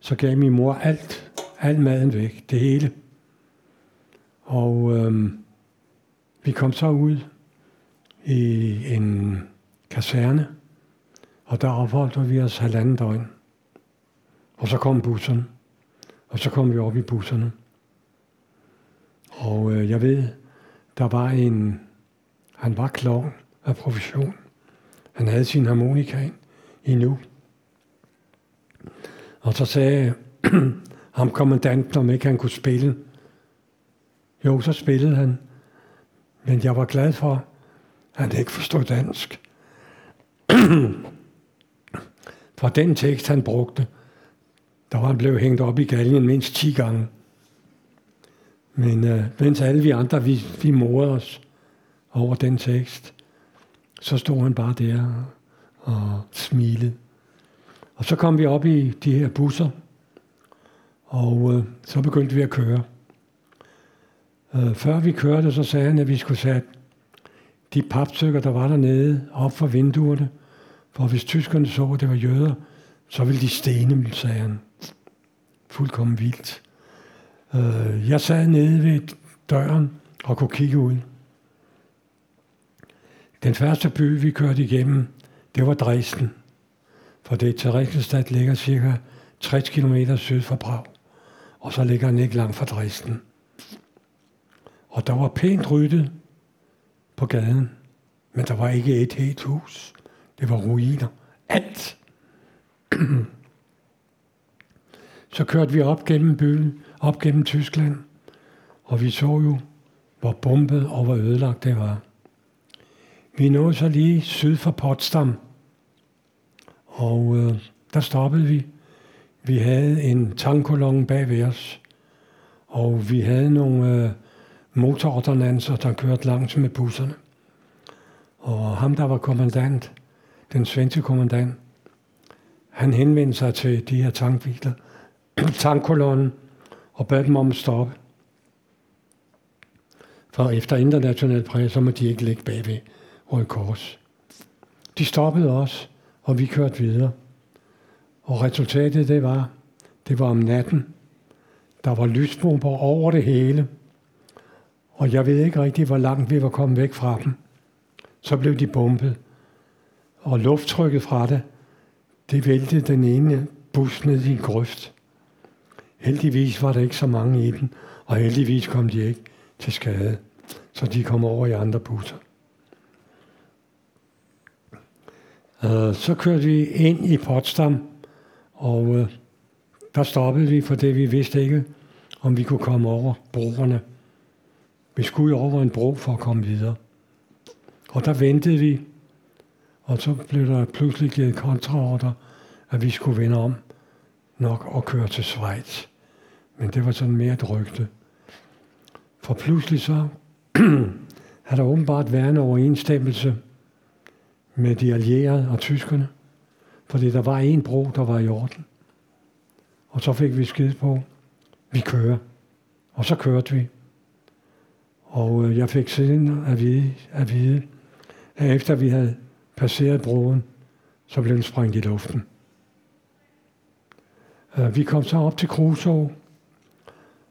så gav min mor alt, alt maden væk, det hele. Og øh, vi kom så ud i en kaserne, og der opholdt vi os halvanden døgn. Og så kom busserne. Og så kom vi op i busserne. Og øh, jeg ved, der var en, han var klovn af profession. Han havde sin harmonika i nu. Og så sagde ham kommandanten, om ikke han kunne spille. Jo, så spillede han. Men jeg var glad for, at han ikke forstod dansk. for den tekst, han brugte, der var han blevet hængt op i galgen mindst 10 gange. Men øh, mens alle vi andre, vi, vi morede os over den tekst, så stod han bare der og smilede. Og så kom vi op i de her busser, og øh, så begyndte vi at køre. Øh, før vi kørte, så sagde han, at vi skulle sætte de papstykker, der var dernede, op for vinduerne. For hvis tyskerne så, at det var jøder, så ville de stene dem, sagde han. Fuldkommen vildt. Øh, jeg sad nede ved døren og kunne kigge ud. Den første by, vi kørte igennem, det var Dresden. For det Theresienstadt ligger cirka 60 km syd for Prag. Og så ligger den ikke langt fra Dresden. Og der var pænt ryddet på gaden, men der var ikke et helt hus. Det var ruiner. Alt. så kørte vi op gennem byen, op gennem Tyskland, og vi så jo, hvor bombet og hvor ødelagt det var. Vi nåede så lige syd for Potsdam, og øh, der stoppede vi. Vi havde en tankkolonne bag ved os, og vi havde nogle øh, motorordonnanser, der kørte langs med busserne. Og ham, der var kommandant, den svenske kommandant, han henvendte sig til de her tankbiler, tankkolonnen, og bad dem om at stoppe. For efter international pres, så må de ikke ligge bagved Røde Kors. De stoppede os, og vi kørte videre. Og resultatet det var, det var om natten. Der var lysbomber over det hele. Og jeg ved ikke rigtig, hvor langt vi var kommet væk fra dem. Så blev de bombet. Og lufttrykket fra det, det væltede den ene bus ned i en grøft. Heldigvis var der ikke så mange i den, og heldigvis kom de ikke til skade, så de kom over i andre busser. Øh, så kørte vi ind i Potsdam, og øh, der stoppede vi, for det vi vidste ikke, om vi kunne komme over broerne. Vi skulle over en bro for at komme videre. Og der ventede vi, og så blev der pludselig givet kontraorder, at vi skulle vende om nok og køre til Schweiz. Men det var sådan mere et rygte. For pludselig så har der åbenbart været en overensstemmelse med de allierede og tyskerne. Fordi der var en bro, der var i orden. Og så fik vi skid på, vi kører. Og så kørte vi. Og øh, jeg fik siden at vide, at vide, at efter vi havde passeret broen, så blev den sprængt i luften. Øh, vi kom så op til Kruså,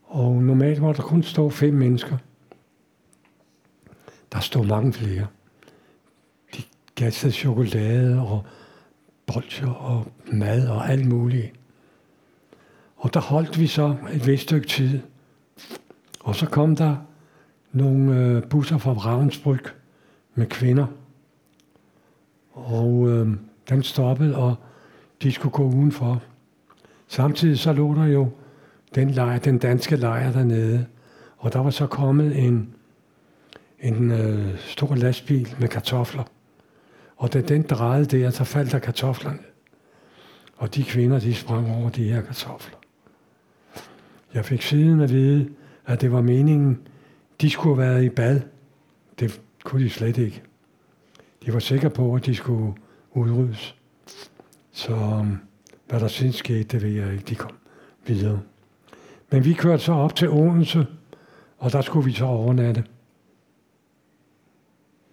og normalt var der kun stå fem mennesker. Der stod mange flere. De gav sig chokolade og bolcher og mad og alt muligt. Og der holdt vi så et vist stykke tid. Og så kom der nogle øh, busser fra Ravensbrück med kvinder. Og øh, den stoppede, og de skulle gå udenfor. Samtidig så lå der jo den, lejr, den danske lejr dernede. Og der var så kommet en, en øh, stor lastbil med kartofler. Og da den drejede der, så faldt der kartoflerne. Og de kvinder, de sprang over de her kartofler. Jeg fik siden at vide, at det var meningen, de skulle have været i bad. Det kunne de slet ikke. De var sikre på, at de skulle udryddes. Så øhm, hvad der siden skete, det ved jeg ikke. De kom videre. Men vi kørte så op til Odense, og der skulle vi så overnatte.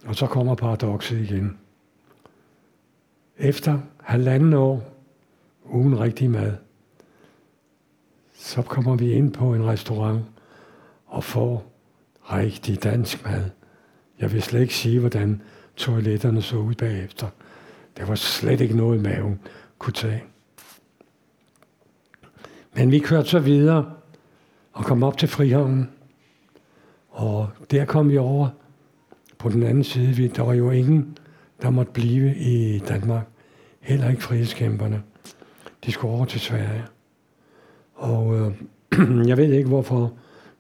Og så kommer paradokset igen. Efter halvanden år uden rigtig mad, så kommer vi ind på en restaurant og får rigtig dansk mad. Jeg vil slet ikke sige, hvordan toiletterne så ud bagefter. Det var slet ikke noget, maven kunne tage. Men vi kørte så videre og kom op til Frihavnen. Og der kom vi over på den anden side. Der var jo ingen, der måtte blive i Danmark. Heller ikke frihedskæmperne. De skulle over til Sverige. Og øh, jeg ved ikke hvorfor,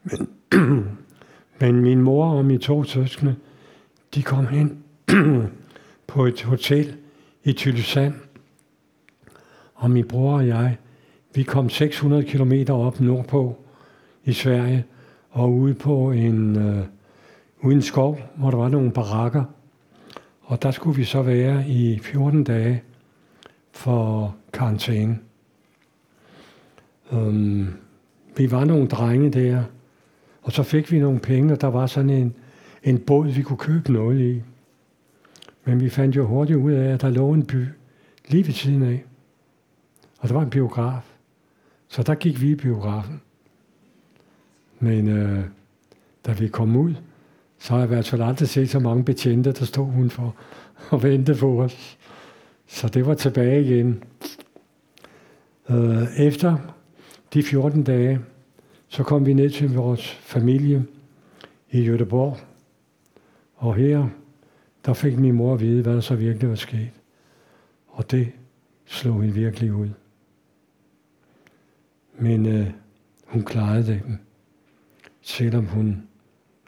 men, men min mor og mine to søskende, de kom hen på et hotel i Tylösand. Og min bror og jeg, vi kom 600 km op nordpå i Sverige og ude på en, øh, uden skov, hvor der var nogle barakker. Og der skulle vi så være i 14 dage for karantæne. Um, vi var nogle drenge der, og så fik vi nogle penge, og der var sådan en, en båd, vi kunne købe noget i. Men vi fandt jo hurtigt ud af, at der lå en by lige ved siden af. Og der var en biograf. Så der gik vi i biografen. Men øh, da vi kom ud, så har jeg i hvert fald aldrig set så mange betjente, der stod udenfor og ventede på os. Så det var tilbage igen. Øh, efter de 14 dage, så kom vi ned til vores familie i Jødeborg, Og her, der fik min mor at vide, hvad der så virkelig var sket. Og det slog hende virkelig ud. Men øh, hun klarede det, selvom hun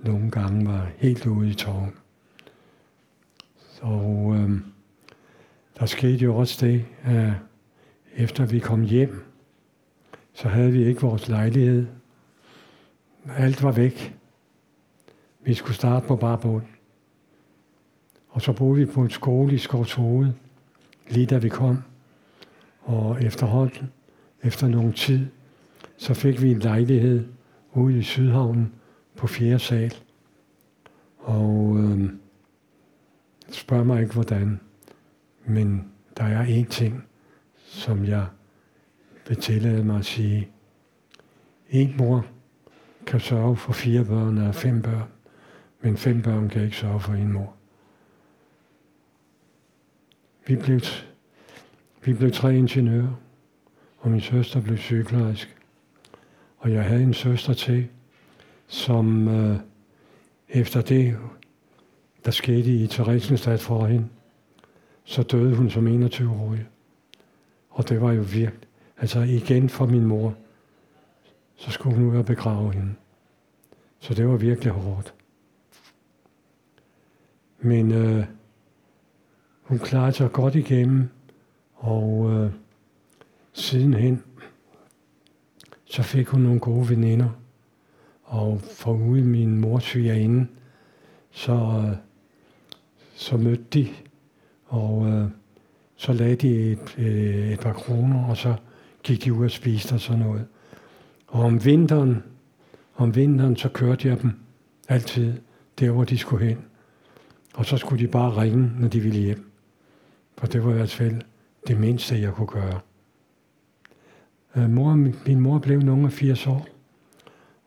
nogle gange var helt ude i tårn. Og øh, der skete jo også det, at efter vi kom hjem, så havde vi ikke vores lejlighed. Alt var væk. Vi skulle starte på bare bund. Og så boede vi på en skole i Skovshoved, lige da vi kom. Og efterhånden, efter nogen tid, så fik vi en lejlighed ude i Sydhavnen på fjerde sal. Og øh, spørg mig ikke hvordan, men der er en ting, som jeg vil tillade mig at sige. En mor kan sørge for fire børn eller fem børn, men fem børn kan ikke sørge for en mor. Vi blev, vi blev tre ingeniører, og min søster blev sygeplejerske. Og jeg havde en søster til, som øh, efter det, der skete i Theresienstadt for hende, så døde hun som 21-årig. Og det var jo virkelig, altså igen for min mor, så skulle hun ud og begrave hende. Så det var virkelig hårdt. Men øh, hun klarede sig godt igennem, og øh, sidenhen, så fik hun nogle gode veninder. Og foruden min mors svigerinde, så, øh, så mødte de, og øh, så lagde de et, øh, et par kroner, og så gik de ud og spiste og sådan noget. Og om vinteren, om vinteren, så kørte jeg dem altid der, hvor de skulle hen. Og så skulle de bare ringe, når de ville hjem. For det var i hvert fald det mindste, jeg kunne gøre. Øh, mor, min mor blev nogen af 80 år,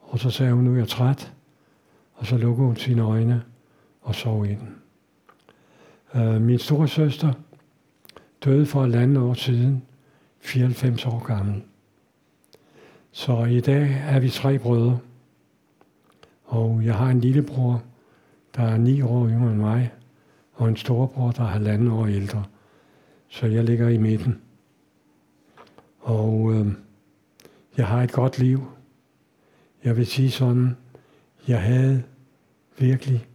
og så sagde hun, nu er jeg træt, og så lukkede hun sine øjne og sov i den. Øh, min store søster døde for et andet år siden, 94 år gammel. Så i dag er vi tre brødre, og jeg har en lillebror, der er ni år yngre end mig, og en storebror, der er halvanden år ældre. Så jeg ligger i midten. Og øh, jeg har et godt liv. Jeg vil sige sådan, jeg havde virkelig,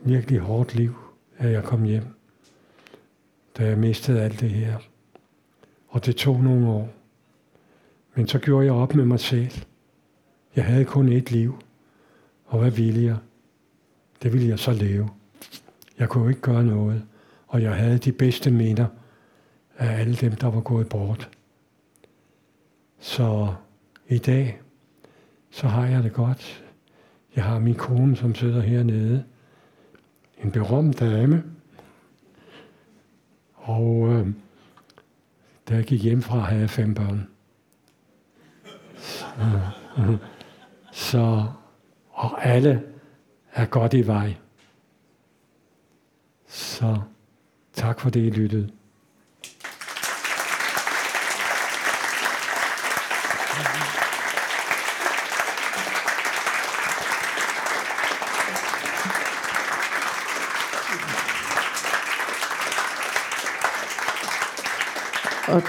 virkelig hårdt liv, at jeg kom hjem, da jeg mistede alt det her. Og det tog nogle år. Men så gjorde jeg op med mig selv. Jeg havde kun et liv. Og hvad ville jeg? Det ville jeg så leve. Jeg kunne ikke gøre noget. Og jeg havde de bedste minder af alle dem, der var gået bort. Så i dag, så har jeg det godt. Jeg har min kone, som sidder hernede. En berømt dame. Og øh, da jeg gik hjem fra, havde jeg fem børn. Så, og alle er godt i vej. Så tak for det, I lyttede. Og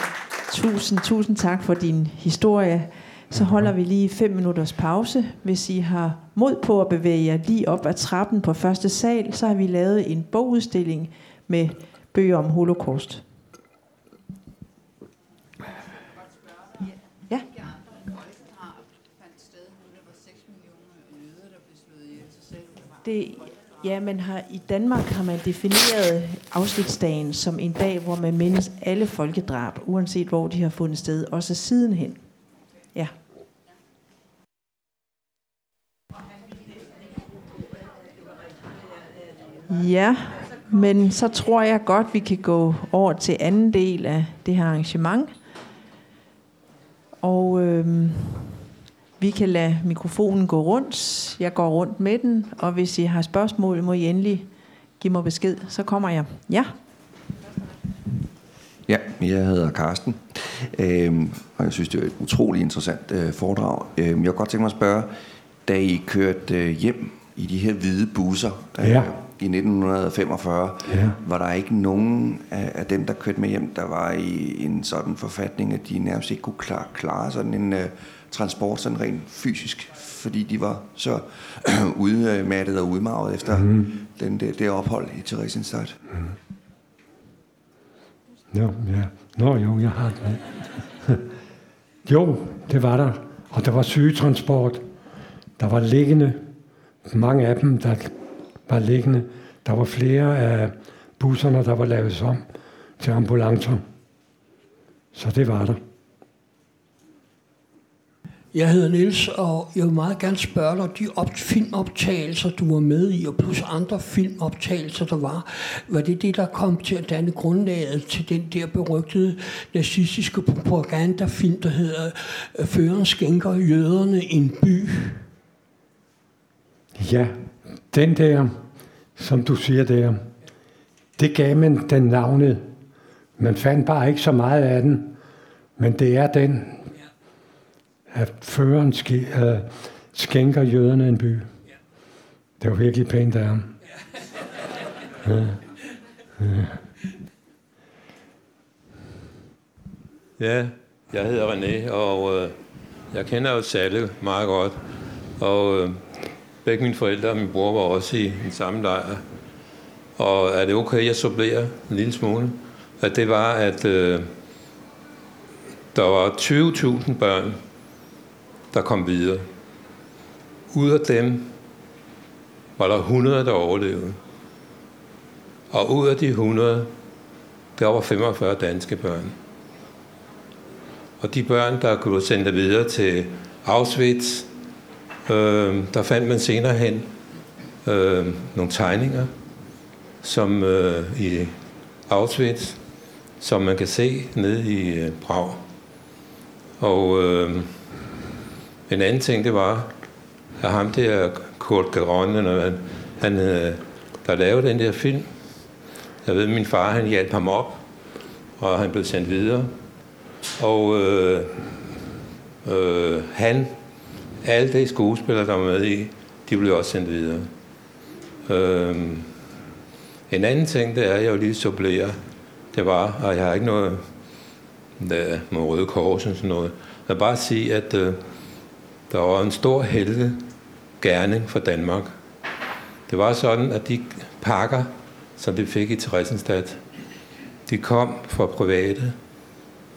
tusind, tusind tak for din historie. Så holder vi lige fem minutters pause. Hvis I har mod på at bevæge jer lige op ad trappen på første sal, så har vi lavet en bogudstilling med bøger om holocaust. Ja. Det, ja, men har, i Danmark har man defineret afsnitsdagen som en dag, hvor man mindes alle folkedrab, uanset hvor de har fundet sted, også sidenhen. Ja. Ja, men så tror jeg godt, vi kan gå over til anden del af det her arrangement. Og øhm, vi kan lade mikrofonen gå rundt. Jeg går rundt med den, og hvis I har spørgsmål, må I endelig give mig besked. Så kommer jeg. Ja. Ja, jeg hedder Karsten, øhm, og jeg synes, det er et utroligt interessant øh, foredrag. Øhm, jeg kunne godt tænke mig at spørge, da I kørte øh, hjem i de her hvide busser der, Ja. I 1945, Ja. var der ikke nogen af, af dem, der kørte med hjem, der var i en sådan forfatning, at de nærmest ikke kunne klare, klare sådan en øh, transport sådan rent fysisk, fordi de var så udmattet og udmarvet efter mm. den, det, det ophold i Theresienstadt. Nå, ja. Nå jo, jeg har det. jo, det var der. Og der var sygetransport. Der var liggende. Mange af dem, der var liggende. Der var flere af busserne, der var lavet om til ambulancer. Så det var der. Jeg hedder Niels, og jeg vil meget gerne spørge dig, de op- filmoptagelser, du var med i, og plus andre filmoptagelser, der var, var det det, der kom til at danne grundlaget til den der berygtede nazistiske propagandafilm, der hedder øh, Føren skænker jøderne en by? Ja, den der, som du siger der, det gav man den navnet. Man fandt bare ikke så meget af den, men det er den, at føreren sk- øh, skænker jøderne en by. Det var virkelig pænt af ham. Ja, jeg hedder René, og øh, jeg kender jo Salle meget godt. Og øh, begge mine forældre og min bror var også i den samme lejr. Og er det okay, jeg supplerer en lille smule? At det var, at øh, der var 20.000 børn, der kom videre. Ud af dem var der 100, der overlevede. Og ud af de 100, der var 45 danske børn. Og de børn, der kunne sendt videre til Auschwitz, øh, der fandt man senere hen øh, nogle tegninger, som øh, i Auschwitz, som man kan se nede i øh, Prag. Og øh, en anden ting, det var, at ham der Kurt Geron, han, han, øh, der lavede den der film, jeg ved, min far, han hjalp ham op, og han blev sendt videre. Og øh, øh, han, alle de skuespillere, der var med i, de blev også sendt videre. Øhm, en anden ting, det er, at jeg jo lige supplerer, det var, og jeg har ikke noget der, med Røde Kors og sådan noget. Jeg vil bare sige, at øh, der var en stor helte gerning for Danmark. Det var sådan, at de pakker, som de fik i Theresienstadt, de kom fra private,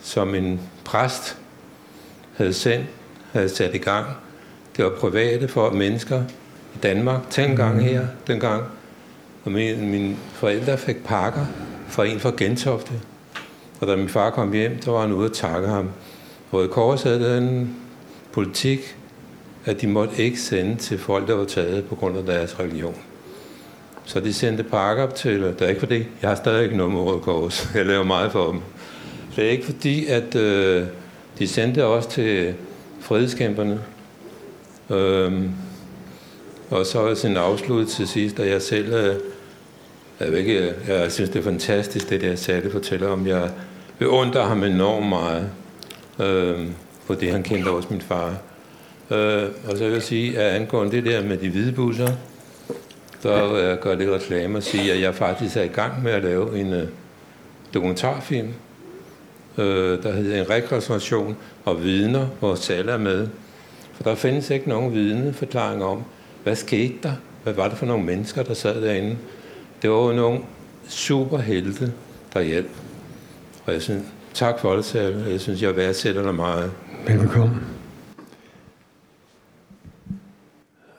som en præst havde sendt, havde sat i gang. Det var private for mennesker i Danmark, gang her, dengang. Og min, mine forældre fik pakker fra en fra Gentofte. Og da min far kom hjem, der var han ude og takke ham. Røde Kors havde en politik, at de måtte ikke sende til folk, der var taget på grund af deres religion. Så de sendte pakker til, det er ikke fordi, jeg har stadig ikke noget med Røde Kors, jeg laver meget for dem. Det er ikke fordi, at øh, de sendte også til fredskæmperne. Øhm, og så også en afsluttet til sidst, at jeg selv, øh, jeg, ved ikke, jeg synes, det er fantastisk, det der Satte fortæller om. Jeg beundrer ham enormt meget øh, fordi han kendte også min far. Øh, og så vil jeg sige, at angående det der med de hvide busser, så vil jeg gøre lidt reklame og sige, at jeg faktisk er i gang med at lave en øh, dokumentarfilm, øh, der hedder En rekonstruktion og vidner, hvor Salla er med. For der findes ikke nogen vidneforklaring om, hvad skete der? Hvad var det for nogle mennesker, der sad derinde? Det var jo nogle superhelte, der hjalp. Og jeg synes, tak for det, Salla. Jeg synes, jeg værdsætter dig meget. Velkommen.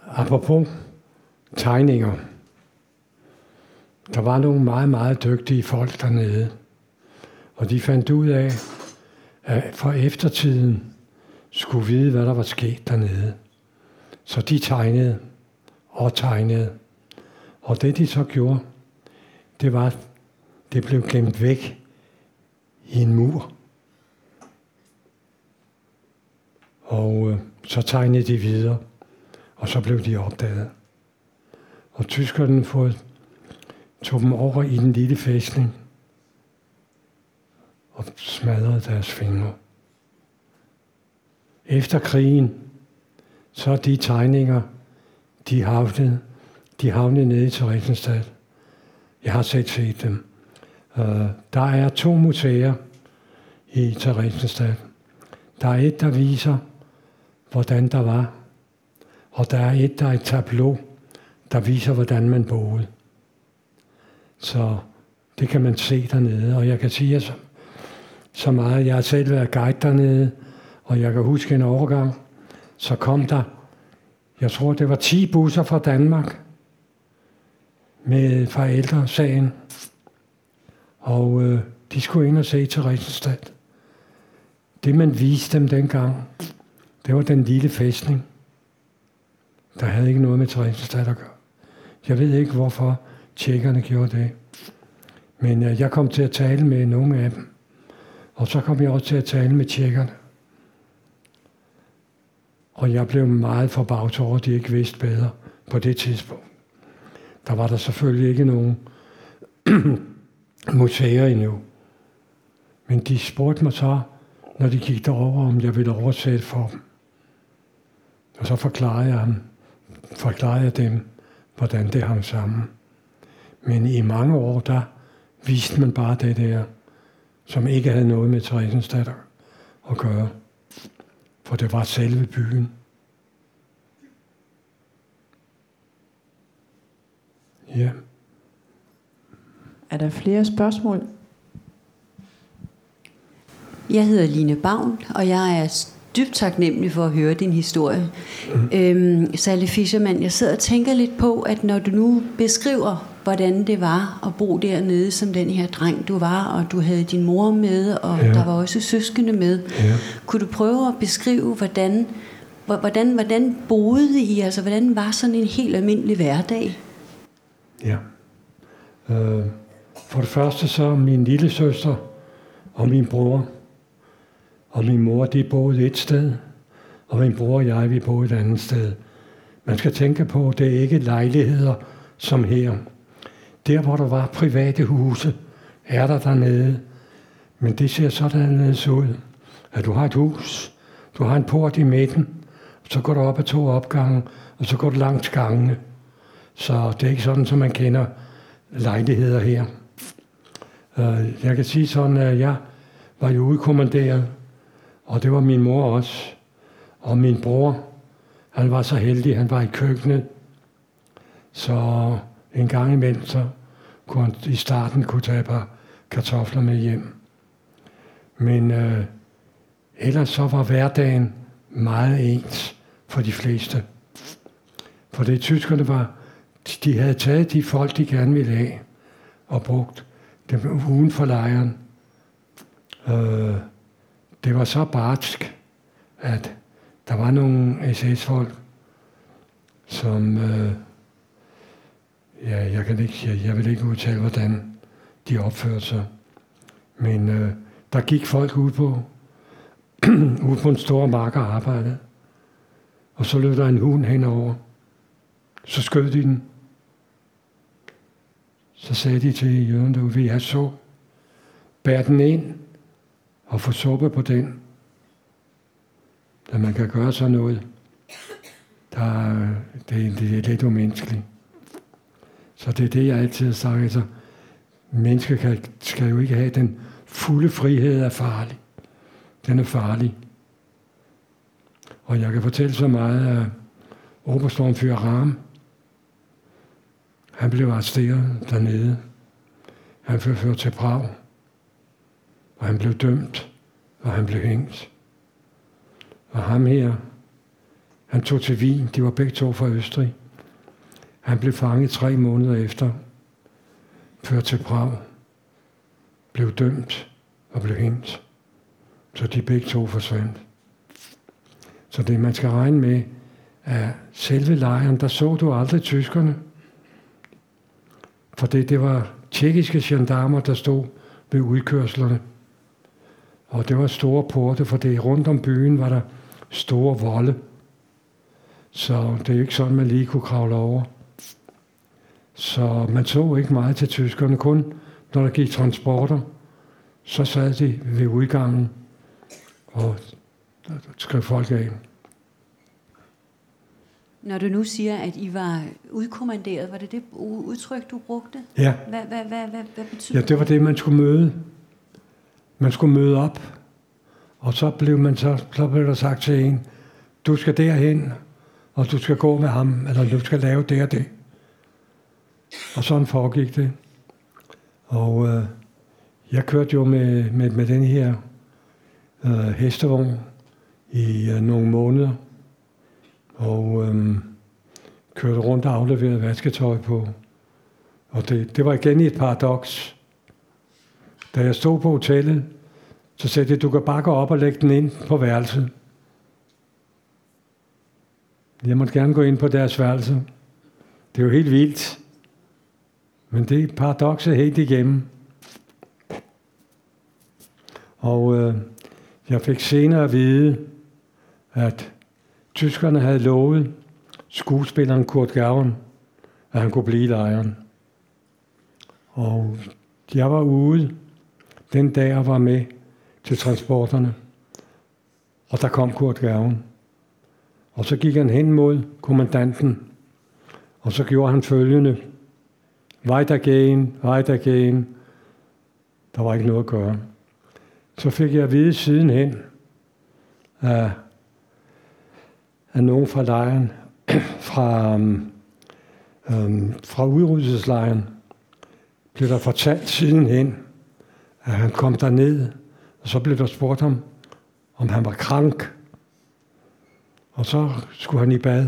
Apropos tegninger. Der var nogle meget, meget dygtige folk dernede. Og de fandt ud af, at for eftertiden skulle vide, hvad der var sket dernede. Så de tegnede og tegnede. Og det de så gjorde, det var, det blev gemt væk i en mur. Og øh, så tegnede de videre, og så blev de opdaget. Og tyskerne fået, tog dem over i den lille fæstning og smadrede deres fingre. Efter krigen, så er de tegninger, de havnede, de havnede nede i Theresienstadt. Jeg har set set dem. Uh, der er to museer i Theresienstadt. Der er et, der viser, hvordan der var. Og der er et, der er et tableau, der viser, hvordan man boede. Så det kan man se dernede. Og jeg kan sige så, så meget. Jeg har selv været guide dernede, og jeg kan huske en overgang, så kom der, jeg tror det var 10 busser fra Danmark, med forældresagen. Og øh, de skulle ind og se til Risenstad. Det man viste dem dengang, det var den lille fæstning. Der havde ikke noget med Theresienstadt at gøre. Jeg ved ikke, hvorfor tjekkerne gjorde det. Men øh, jeg kom til at tale med nogle af dem. Og så kom jeg også til at tale med tjekkerne. Og jeg blev meget forbavset over, at de ikke vidste bedre på det tidspunkt. Der var der selvfølgelig ikke nogen museer endnu. Men de spurgte mig så, når de gik derover, om jeg ville oversætte for dem. Og så forklarede jeg, dem, forklarede jeg dem, hvordan det hang sammen. Men i mange år, der viste man bare det der, som ikke havde noget med Theresienstadt at gøre. For det var selve byen. Ja. Er der flere spørgsmål? Jeg hedder Line Bavn, og jeg er dybt taknemmelig for at høre din historie. Mm. Øhm, Sally Fischermann, jeg sidder og tænker lidt på, at når du nu beskriver, hvordan det var at bo dernede som den her dreng, du var, og du havde din mor med, og ja. der var også søskende med. Ja. Kunne du prøve at beskrive, hvordan, hvordan, hvordan boede I, altså hvordan var sådan en helt almindelig hverdag? Ja. Øh, for det første så min lille søster og min bror og min mor, de boede et sted, og min bror og jeg, vi boede et andet sted. Man skal tænke på, at det er ikke lejligheder som her. Der, hvor der var private huse, er der dernede. Men det ser sådan ud, at du har et hus, du har en port i midten, så går du op ad to opgange, og så går du langs gangene. Så det er ikke sådan, som man kender lejligheder her. Øh, jeg kan sige sådan, at jeg var jo udkommanderet og det var min mor også. Og min bror, han var så heldig, han var i køkkenet. Så en gang imellem, så kunne han i starten kunne tage et par kartofler med hjem. Men øh, ellers så var hverdagen meget ens for de fleste. For det tyskerne var, de havde taget de folk, de gerne ville have, og brugt dem uden for lejren. Øh, det var så barsk, at der var nogle SS-folk, som, øh, ja, jeg, kan ikke, jeg, jeg vil ikke udtale, hvordan de opførte sig. Men øh, der gik folk ud på, ud på en stor mark og arbejdede. Og så løb der en hund henover. Så skød de den. Så sagde de til jøden, du vil have så. Bær den ind og få suppe på den. Da man kan gøre sådan noget, der, øh, det, det er lidt umenneskeligt. Så det er det, jeg altid har sagt. Altså, mennesker kan, skal jo ikke have den fulde frihed er farlig. Den er farlig. Og jeg kan fortælle så meget, at Oberstormfyr Ram, han blev arresteret dernede. Han blev ført til Prag, og han blev dømt, og han blev hængt. Og ham her, han tog til Wien, de var begge to fra Østrig. Han blev fanget tre måneder efter, ført til Prag, blev dømt og blev hængt. Så de begge to forsvandt. Så det man skal regne med, er selve lejren, der så du aldrig tyskerne. For det, det var tjekkiske gendarmer, der stod ved udkørslerne. Og det var store porte, for det rundt om byen var der store volde. Så det er ikke sådan, man lige kunne kravle over. Så man så ikke meget til tyskerne, kun når der gik transporter, så sad de ved udgangen og skrev folk af. Når du nu siger, at I var udkommanderet, var det det udtryk, du brugte? Ja. Hvad, hvad, hvad, hvad, hvad betyder Ja, det var det, man skulle møde. Man skulle møde op, og så blev, man så, så blev der sagt til en, du skal derhen, og du skal gå med ham, eller du skal lave det og det. Og sådan foregik det. Og øh, jeg kørte jo med, med, med den her øh, hestevogn i øh, nogle måneder, og øh, kørte rundt og afleverede vasketøj på. Og det, det var igen et paradoks. Da jeg stod på hotellet, så sagde de, du kan bare gå op og lægge den ind på værelset. Jeg måtte gerne gå ind på deres værelse. Det er jo helt vildt. Men det er paradokset helt igennem. Og øh, jeg fik senere at vide, at tyskerne havde lovet skuespilleren Kurt Gavren, at han kunne blive i lejren. Og jeg var ude den dag, jeg var med til transporterne. Og der kom Kurt Gavren. Og så gik han hen mod kommandanten, og så gjorde han følgende. Weitergehen, weitergehen. Der var ikke noget at gøre. Så fik jeg at vide sidenhen af, af nogen fra lejren, fra, um, um, fra udryddelseslejren, blev der fortalt sidenhen, at han kom derned, og så blev der spurgt ham, om han var krank. Og så skulle han i bad.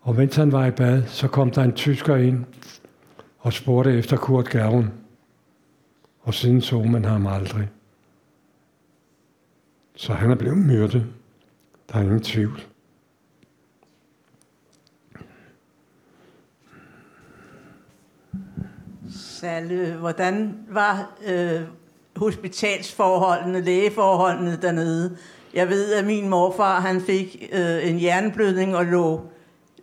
Og mens han var i bad, så kom der en tysker ind og spurgte efter Kurt Gavren. Og siden så man ham aldrig. Så han er blevet myrdet. Der er ingen tvivl. Salle, hvordan var øh, hospitalsforholdene, lægeforholdene dernede? Jeg ved, at min morfar han fik øh, en hjerneblødning og lå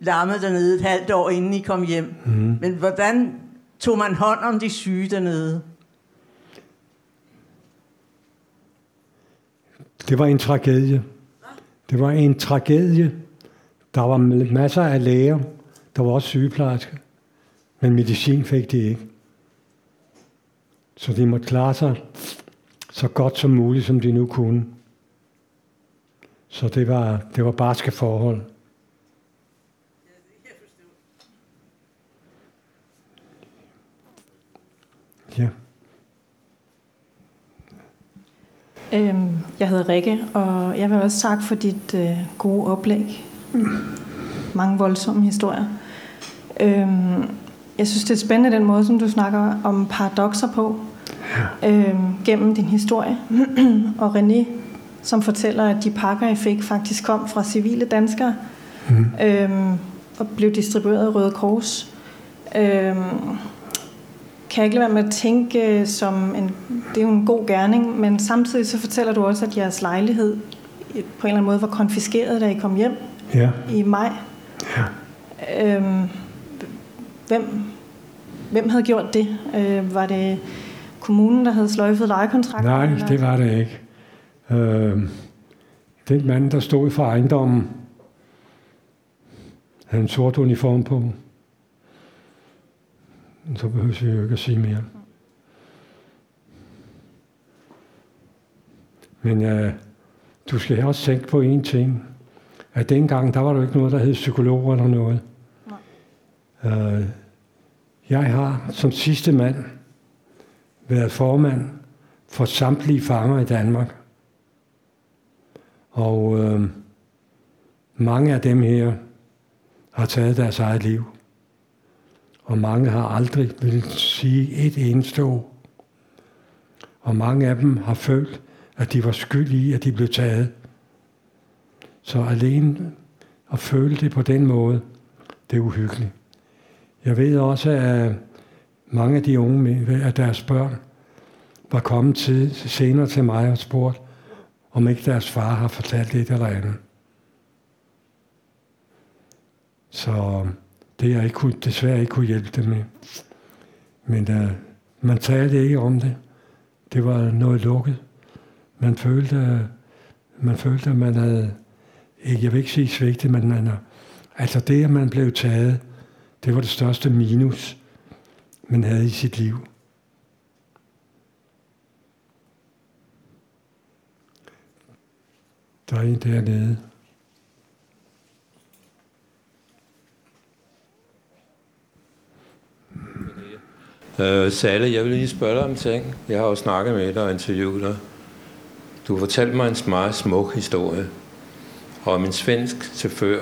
lammet dernede et halvt år, inden I kom hjem. Mm. Men hvordan tog man hånd om de syge dernede? Det var en tragedie. Det var en tragedie. Der var masser af læger. Der var også sygeplejersker. Men medicin fik de ikke. Så de måtte klare sig så godt som muligt, som de nu kunne. Så det var, det var barske forhold. Ja. Øhm, jeg hedder Rikke, og jeg vil også takke for dit øh, gode oplæg. Mange voldsomme historier. Øhm, jeg synes, det er spændende den måde, som du snakker om paradoxer på øhm, gennem din historie. og René, som fortæller, at de pakker, I fik, faktisk kom fra civile danskere mm. øhm, og blev distribueret af Røde Kors. Øhm, kan jeg ikke lade være med at tænke øh, som en, det er jo en god gerning, men samtidig så fortæller du også, at jeres lejlighed på en eller anden måde var konfiskeret, da I kom hjem Ja. i maj. Ja. Øhm, hvem, hvem havde gjort det? Øh, var det kommunen, der havde sløjfet lejekontrakten? Nej, eller? det var det ikke. Øh, den mand, der stod for ejendommen, havde en sort uniform på. Så behøver vi jo ikke at sige mere. Men øh, du skal også tænke på en ting. At dengang, der var der ikke noget, der hed psykologer eller noget. Øh, jeg har som sidste mand været formand for samtlige fanger i Danmark. Og øh, mange af dem her har taget deres eget liv. Og mange har aldrig vil sige et eneste ord. Og mange af dem har følt, at de var skyld i, at de blev taget. Så alene at føle det på den måde, det er uhyggeligt. Jeg ved også, at mange af de unge, med- deres børn, var kommet til, senere til mig og spurgt, om ikke deres far har fortalt et eller andet. Så det jeg ikke kunne, desværre ikke kunne hjælpe dem med. Men uh, man talte ikke om det. Det var noget lukket. Man følte, øh, man følte, at man havde, jeg vil ikke sige svigtet, men man, har- altså det, at man blev taget, det var det største minus, man havde i sit liv. Der er en dernede. Øh, Salle, jeg vil lige spørge dig om ting. Jeg har jo snakket med dig og interviewet dig. Du fortalte mig en meget smuk historie om en svensk chauffør,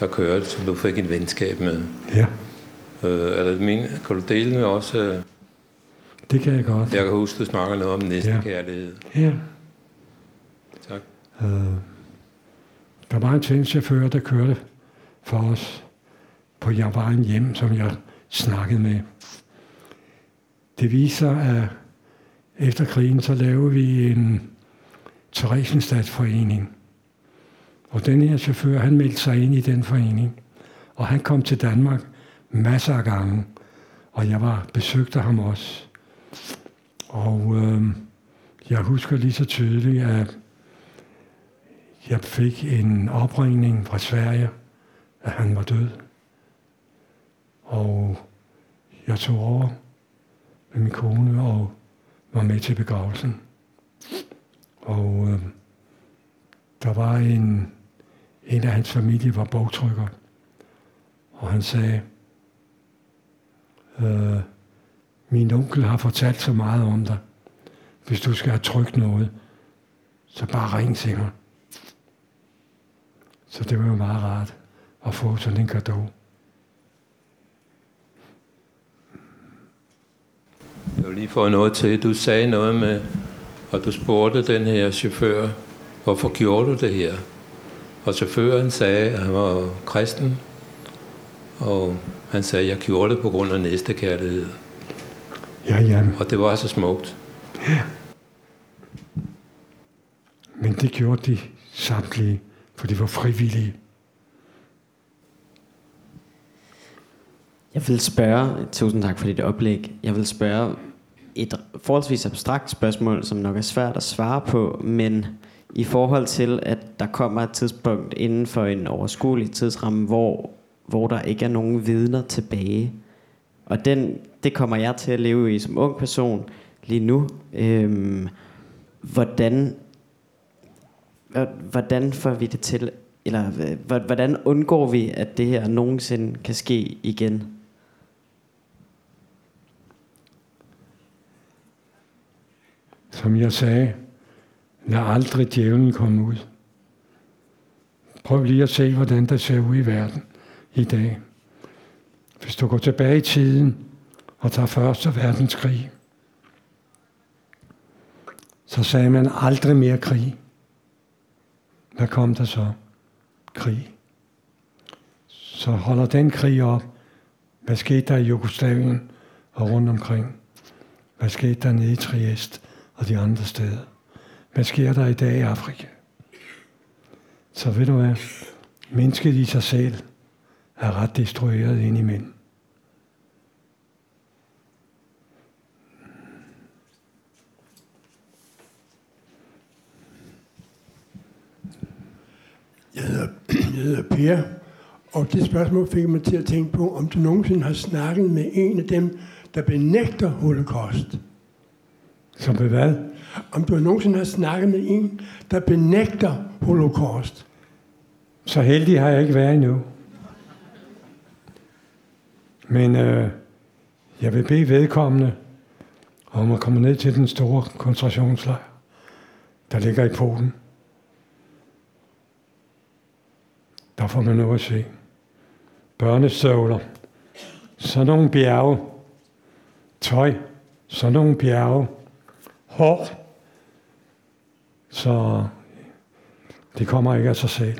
der kørte, som du fik et venskab med. Ja, Øh, er det min, kan du dele med os? Øh, det kan jeg godt. jeg kan huske, du snakker noget om næstekærlighed. Ja. Tak. Øh, der var en svensk chauffør, der kørte for os på jeg var en hjem, som jeg snakkede med. Det viser, at efter krigen, så lavede vi en Theresienstadsforening. Og den her chauffør, han meldte sig ind i den forening. Og han kom til Danmark masser af gange. Og jeg var besøgte ham også. Og øh, jeg husker lige så tydeligt, at jeg fik en opringning fra Sverige, at han var død. Og jeg tog over med min kone og var med til begravelsen. Og øh, der var en, en af hans familie var bogtrykker. Og han sagde, øh, min onkel har fortalt så meget om dig. Hvis du skal have trykt noget, så bare ring til mig. Så det var jo meget rart at få sådan en gave. Jeg vil lige få noget til. Du sagde noget med, og du spurgte den her chauffør, hvorfor gjorde du det her? Og chaufføren sagde, at han var kristen, og han sagde, at jeg gjorde det på grund af næstekærlighed. Ja, ja, Og det var så smukt. men det gjorde de samtlige, for de var frivillige. Jeg vil spørge, tusind tak for dit oplæg, jeg vil spørge et forholdsvis abstrakt spørgsmål, som nok er svært at svare på, men i forhold til, at der kommer et tidspunkt inden for en overskuelig tidsramme, hvor, hvor der ikke er nogen vidner tilbage. Og den, det kommer jeg til at leve i som ung person lige nu. Øhm, hvordan, hvordan får vi det til, eller hvordan undgår vi, at det her nogensinde kan ske igen? Som jeg sagde, Lad aldrig djævlen komme ud. Prøv lige at se, hvordan det ser ud i verden i dag. Hvis du går tilbage i tiden og tager første verdenskrig, så sagde man aldrig mere krig. Hvad kom der så? Krig. Så holder den krig op. Hvad skete der i Jugoslavien og rundt omkring? Hvad skete der nede i Triest og de andre steder? Hvad sker der i dag i Afrika? Så ved du hvad? Mennesket i sig selv er ret destrueret indimellem. Jeg hedder, jeg hedder Per, og det spørgsmål fik mig til at tænke på, om du nogensinde har snakket med en af dem, der benægter holocaust. Som ved hvad? Om du nogensinde har snakket med en, der benægter holocaust. Så heldig har jeg ikke været endnu. Men øh, jeg vil bede vedkommende om at komme ned til den store koncentrationslejr, der ligger i Polen. Der får man noget at se. Børnestøvler. Så nogle bjerge. Tøj. Så nogle bjerge. Hår. Så det kommer ikke af sig selv.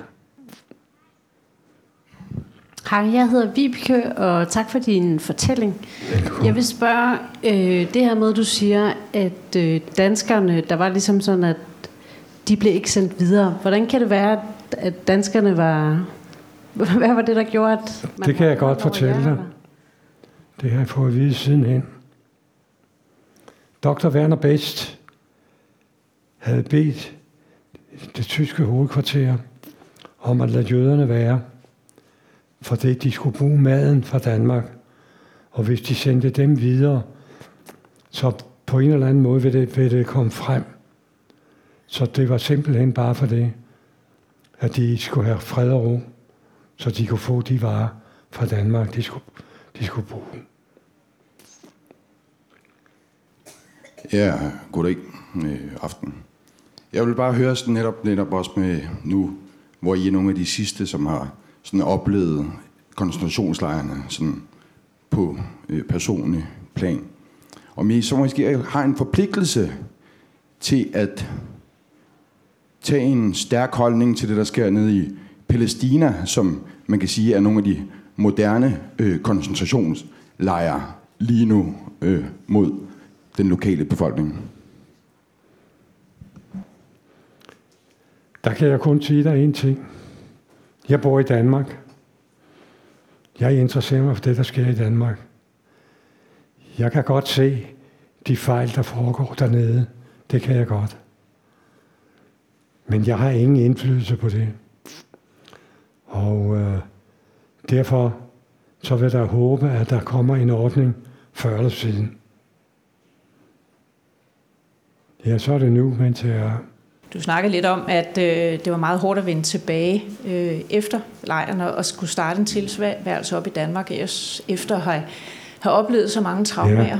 Hej, jeg hedder Vibeke, og tak for din fortælling. Velkommen. Jeg vil spørge, øh, det her med, du siger, at øh, danskerne, der var ligesom sådan, at de blev ikke sendt videre. Hvordan kan det være, at danskerne var... Hvad var det, der gjorde, at... Man Det kan jeg godt fortælle dig. Det har jeg fået at vide sidenhen. Dr. Werner Best havde bedt det tyske hovedkvarter om at lade jøderne være, for det de skulle bruge maden fra Danmark. Og hvis de sendte dem videre, så på en eller anden måde ville det, ville det komme frem. Så det var simpelthen bare for det, at de skulle have fred og ro, så de kunne få de varer fra Danmark, de skulle, de skulle bruge. Ja, goddag øh, aften. Jeg vil bare høre sådan netop, netop også med nu, hvor I er nogle af de sidste, som har sådan oplevet koncentrationslejrene sådan på øh, personlig plan. Om I så måske har en forpligtelse til at tage en stærk holdning til det, der sker nede i Palæstina, som man kan sige er nogle af de moderne øh, koncentrationslejre lige nu øh, mod den lokale befolkning. Der kan jeg kun sige dig en ting. Jeg bor i Danmark. Jeg interesserer mig for det, der sker i Danmark. Jeg kan godt se de fejl, der foregår dernede. Det kan jeg godt. Men jeg har ingen indflydelse på det. Og øh, derfor så vil der håbe, at der kommer en ordning før eller siden. Ja, så er det nu, mens jeg er Du snakkede lidt om, at øh, det var meget hårdt at vende tilbage øh, efter lejren og skulle starte en tilværelse op i Danmark efter at have, have oplevet så mange traumer. Ja. Ja.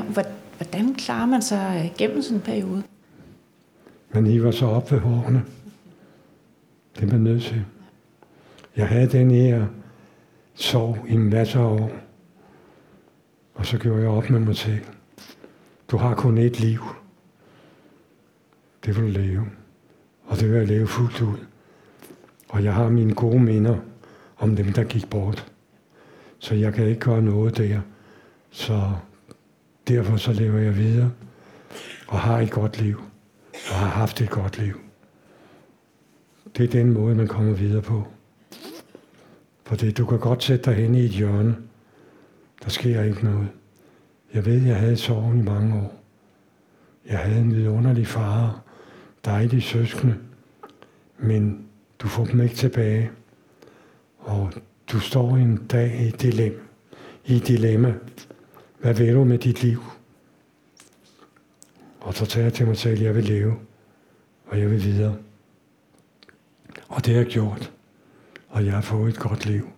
Hvordan klarer man sig øh, gennem sådan en periode? Man hiver sig op ved hårene. Det er man nødt til. Jeg havde den her sorg i masser af år. Og så gjorde jeg op med mig selv. Du har kun et liv. Det vil du leve. Og det vil jeg leve fuldt ud. Og jeg har mine gode minder om dem, der gik bort. Så jeg kan ikke gøre noget der. Så derfor så lever jeg videre. Og har et godt liv og har haft et godt liv. Det er den måde, man kommer videre på. Fordi du kan godt sætte dig hen i et hjørne. Der sker ikke noget. Jeg ved, jeg havde sorgen i mange år. Jeg havde en vidunderlig far, dejlige søskende, men du får dem ikke tilbage. Og du står en dag i et dilemma. I et dilemma. Hvad vil du med dit liv? Og så tager jeg til mig selv, at jeg vil leve, og jeg vil videre. Og det har jeg gjort. Og jeg har fået et godt liv.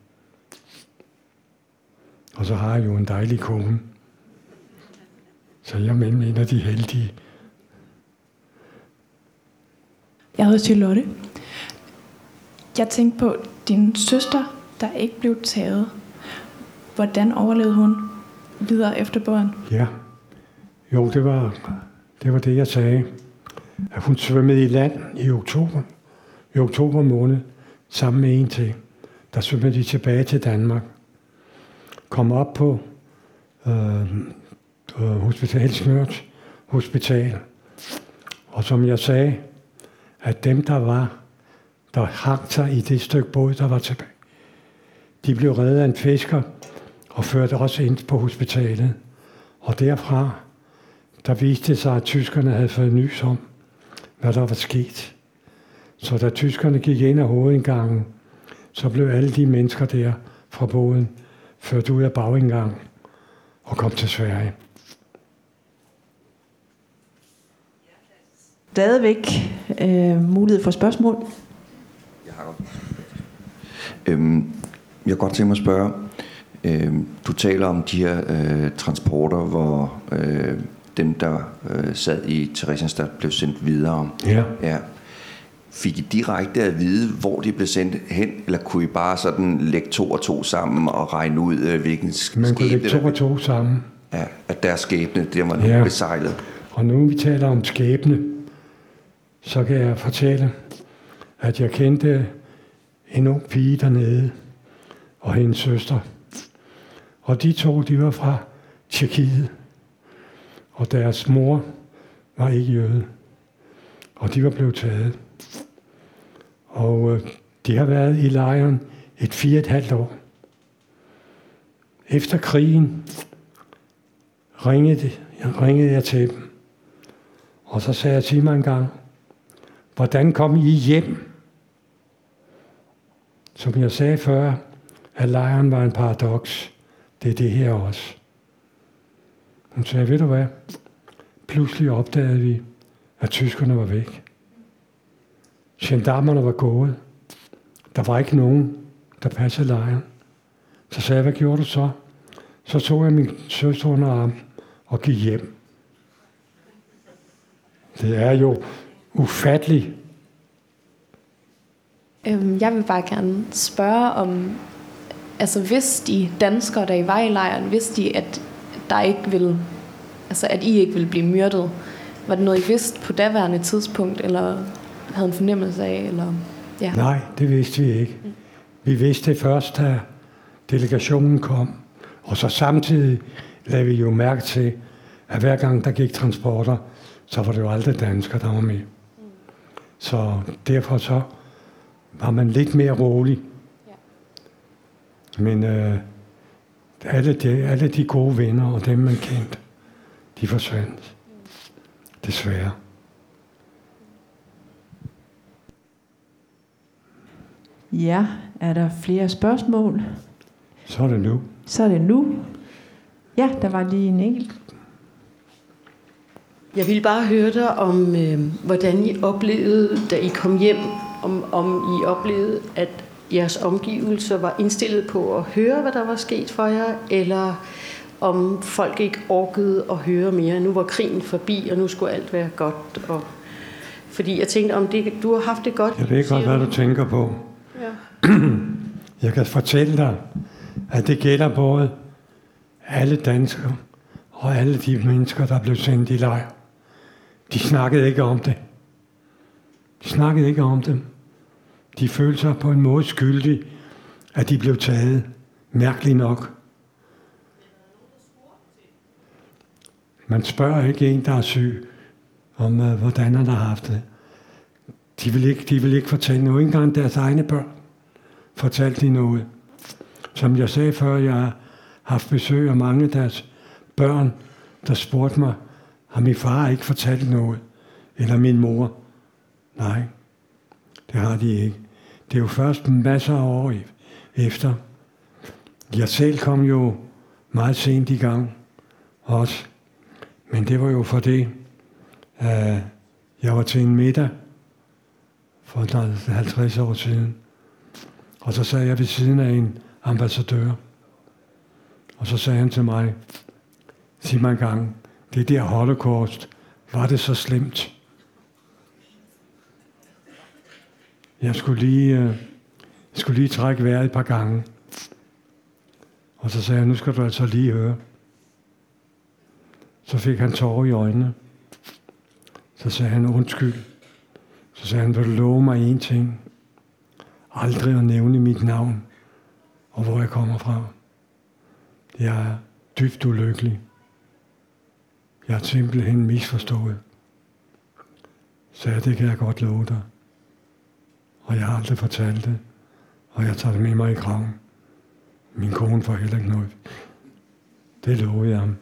Og så har jeg jo en dejlig kone. Så jeg er mellem en af de heldige. Jeg hedder Charlotte. Jeg tænkte på din søster, der ikke blev taget. Hvordan overlevede hun videre efter båden? Ja. Jo, det var, det var det, jeg sagde. At hun svømmede i land i oktober. I oktober måned. Sammen med en til. Der svømmede de tilbage til Danmark. Kom op på øh, øh Hospital Helsingørs Hospital. Og som jeg sagde, at dem, der var, der hang sig i det stykke båd, der var tilbage, de blev reddet af en fisker og ført også ind på hospitalet. Og derfra, der viste det sig, at tyskerne havde fået nys om, hvad der var sket. Så da tyskerne gik ind af hovedindgangen, så blev alle de mennesker der fra båden ført ud af bagindgangen og kom til Sverige. Stadigvæk øh, mulighed for spørgsmål. Øhm, jeg kan godt tænke mig at spørge, øhm, du taler om de her øh, transporter, hvor øh, dem, der øh, sad i Theresienstadt, blev sendt videre. Ja. ja. Fik I direkte at vide, hvor de blev sendt hen, eller kunne I bare sådan lægge to og to sammen og regne ud, øh, hvilken Man kunne lægge to og to sammen. Ja, at deres skæbne, det var ja. besejlet. Og nu vi taler om skæbne, så kan jeg fortælle, at jeg kendte en ung pige dernede, og hendes søster. Og de to, de var fra Tjekkiet. Og deres mor var ikke jøde. Og de var blevet taget. Og øh, de har været i lejren et fire et halvt år. Efter krigen ringede, ringede jeg til dem. Og så sagde jeg til mig en gang, hvordan kom I hjem? Som jeg sagde før, at lejren var en paradoks. Det er det her også. Hun sagde, ved du hvad? Pludselig opdagede vi, at tyskerne var væk. Gendarmerne var gået. Der var ikke nogen, der passede lejren. Så sagde jeg, hvad gjorde du så? Så tog jeg min søster under arm og gik hjem. Det er jo ufatteligt. Øhm, jeg vil bare gerne spørge om, altså hvis de danskere, der var i lejren, vidste de, at der ikke ville, altså at I ikke ville blive myrdet, var det noget, I vidste på daværende tidspunkt, eller havde en fornemmelse af, eller ja. Nej, det vidste vi ikke. Vi vidste det først, da delegationen kom. Og så samtidig lagde vi jo mærke til, at hver gang der gik transporter, så var det jo aldrig danskere, der var med. Så derfor så var man lidt mere rolig. Men øh, alle, de, alle de gode venner og dem, man kendte, de forsvandt. Desværre. Ja, er der flere spørgsmål? Så er det nu. Så er det nu. Ja, der var lige en enkelt. Jeg ville bare høre dig om, øh, hvordan I oplevede, da I kom hjem, om, om I oplevede, at jeres omgivelser var indstillet på at høre, hvad der var sket for jer, eller om folk ikke orkede at høre mere. Nu var krigen forbi, og nu skulle alt være godt. Og, fordi jeg tænkte, om det, du har haft det godt. Jeg ved godt, hvad du tænker på. Ja. Jeg kan fortælle dig, at det gælder både alle danskere og alle de mennesker, der blev sendt i lejr. De snakkede ikke om det. De snakkede ikke om dem. De følte sig på en måde skyldige, at de blev taget. Mærkeligt nok. Man spørger ikke en, der er syg, om uh, hvordan han har haft det. De vil ikke, de vil ikke fortælle noget. Ikke engang deres egne børn fortalte de noget. Som jeg sagde før, jeg har haft besøg af mange af deres børn, der spurgte mig, har min far ikke fortalt noget? Eller min mor? Nej, det har de ikke. Det er jo først masser af år e- efter. Jeg selv kom jo meget sent i gang også. Men det var jo for det, at jeg var til en middag for 50 år siden. Og så sad jeg ved siden af en ambassadør. Og så sagde han til mig, sig mig en gang, det der holocaust, var det så slemt? Jeg skulle lige, øh, jeg skulle lige trække vejret et par gange. Og så sagde jeg, nu skal du altså lige høre. Så fik han tårer i øjnene. Så sagde han, undskyld. Så sagde han, vil du love mig en ting? Aldrig at nævne mit navn og hvor jeg kommer fra. Jeg er dybt ulykkelig. Jeg er simpelthen misforstået. Så ja, det kan jeg godt love dig. Og jeg har aldrig fortalt det. Og jeg tager det med mig i kraven. Min kone får heller ikke noget. Det lover jeg ham.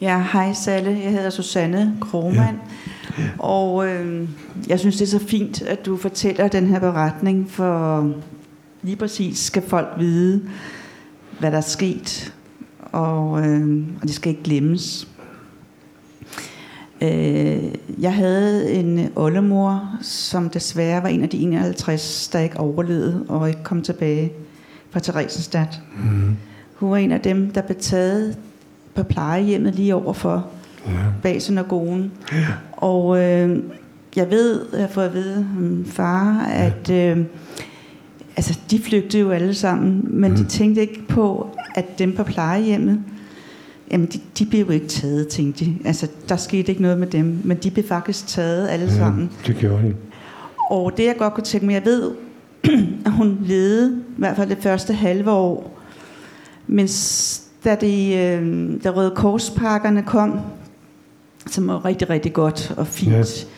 Ja, hej Salle. Jeg hedder Susanne Kromand. Ja. Ja. Og øh, jeg synes, det er så fint, at du fortæller den her beretning, for lige præcis skal folk vide, hvad der er sket, og, øh, og det skal ikke glemmes. Øh, jeg havde en oldemor, som desværre var en af de 51, der ikke overlevede og ikke kom tilbage fra Theresienstadt. Mm. Hun var en af dem, der blev taget på plejehjemmet lige overfor ja. bag synagogen. Ja. Og øh, jeg ved, jeg har fået at vide far, at øh, altså, de flygtede jo alle sammen, men mm. de tænkte ikke på, at dem på plejehjemmet, jamen de, de blev jo ikke taget, tænkte de. Altså, der skete ikke noget med dem, men de blev faktisk taget alle ja, sammen. det gjorde de. Og det jeg godt kunne tænke mig, jeg ved, at hun levede i hvert fald det første halve år, mens da, de, øh, da Røde Korspakkerne kom, som var rigtig, rigtig godt og fint, yes.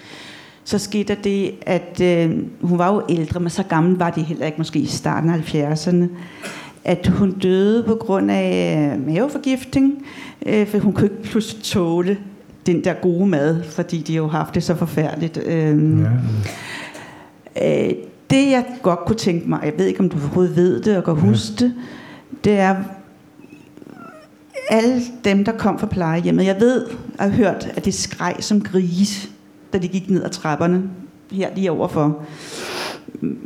Så skete der det, at øh, hun var jo ældre, men så gammel var de heller ikke, måske i starten af 70'erne, at hun døde på grund af øh, maveforgiftning, øh, for hun kunne ikke pludselig tåle den der gode mad, fordi de jo haft det så forfærdeligt. Øh, ja. øh, det jeg godt kunne tænke mig, jeg ved ikke om du overhovedet ved det og kan huske det, det er, alle dem, der kom fra plejehjemmet, jeg ved og har hørt, at det skreg som grise, da de gik ned ad trapperne, her lige overfor.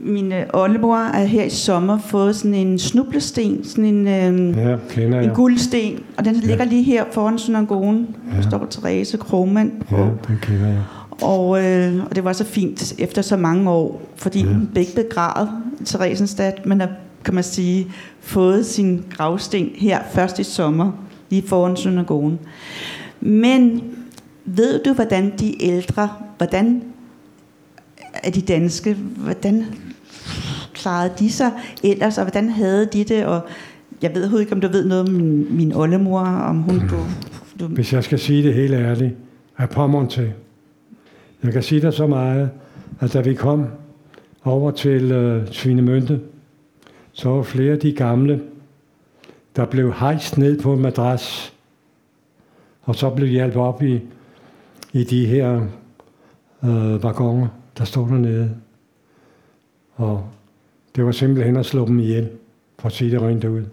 Min øh, oldemor er her i sommer fået sådan en snublesten, sådan en, øh, ja, kender en guldsten, og den ligger lige her foran synagogen. Ja. Der står Therese Kromand på. Ja, den kender jeg. Og, øh, og det var så fint efter så mange år, fordi ja. begge begravet i Theresienstadt, men har, kan man sige, fået sin gravsten her først i sommer lige foran synagogen. Men ved du, hvordan de ældre, hvordan er de danske, hvordan klarede de sig ellers, og hvordan havde de det, og jeg ved ikke, om du ved noget om min, min oldemor, om hun... Du, du... Hvis jeg skal sige det helt ærligt, er pommeren til. Jeg kan sige dig så meget, at da vi kom over til øh, Svinemønte, så var flere af de gamle, der blev hejst ned på en madras, og så blev hjælpet op i, i de her øh, vagoner, der stod dernede. Og det var simpelthen at slå dem ihjel, for at sige det rent ud.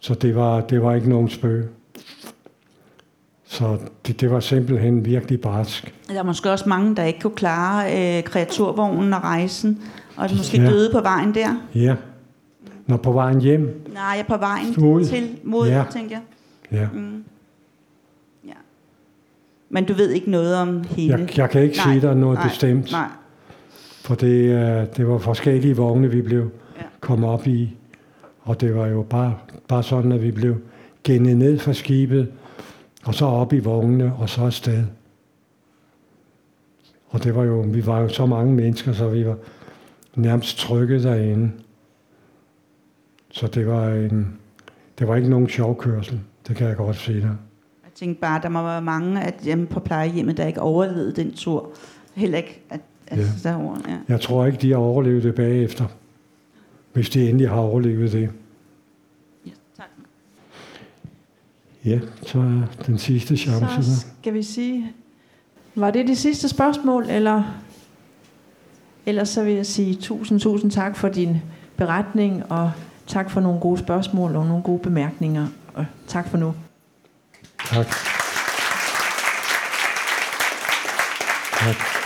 Så det var, det var ikke nogen spøg. Så det, det var simpelthen virkelig barsk. Der er måske også mange, der ikke kunne klare øh, kreaturvognen og rejsen, og de måske ja. døde på vejen der. Ja, når på vejen hjem? Nej, jeg på vejen mod. til mod, ja. tænker jeg. Ja. Mm. Men du ved ikke noget om hende? Jeg, jeg kan ikke nej, sige dig noget nej, bestemt. Nej. For det, uh, det var forskellige vogne, vi blev ja. kommet op i. Og det var jo bare, bare sådan, at vi blev gennet ned fra skibet, og så op i vognene, og så afsted. Og det var jo, vi var jo så mange mennesker, så vi var nærmest trykket derinde. Så det var, en, det var ikke nogen sjov kørsel. Det kan jeg godt sige dig. Tænkte bare, der må være mange at hjemme på plejehjemmet, der ikke overlevede den tur. Heller ikke at, at ja. derovre, ja. Jeg tror ikke, de har overlevet det bagefter. Hvis de endelig har overlevet det. Ja, tak. Ja, så er den sidste chance. Så skal vi sige, var det det sidste spørgsmål, eller ellers så vil jeg sige tusind, tusind tak for din beretning og Tak for nogle gode spørgsmål og nogle gode bemærkninger. Og tak for nu. Tak. Tak.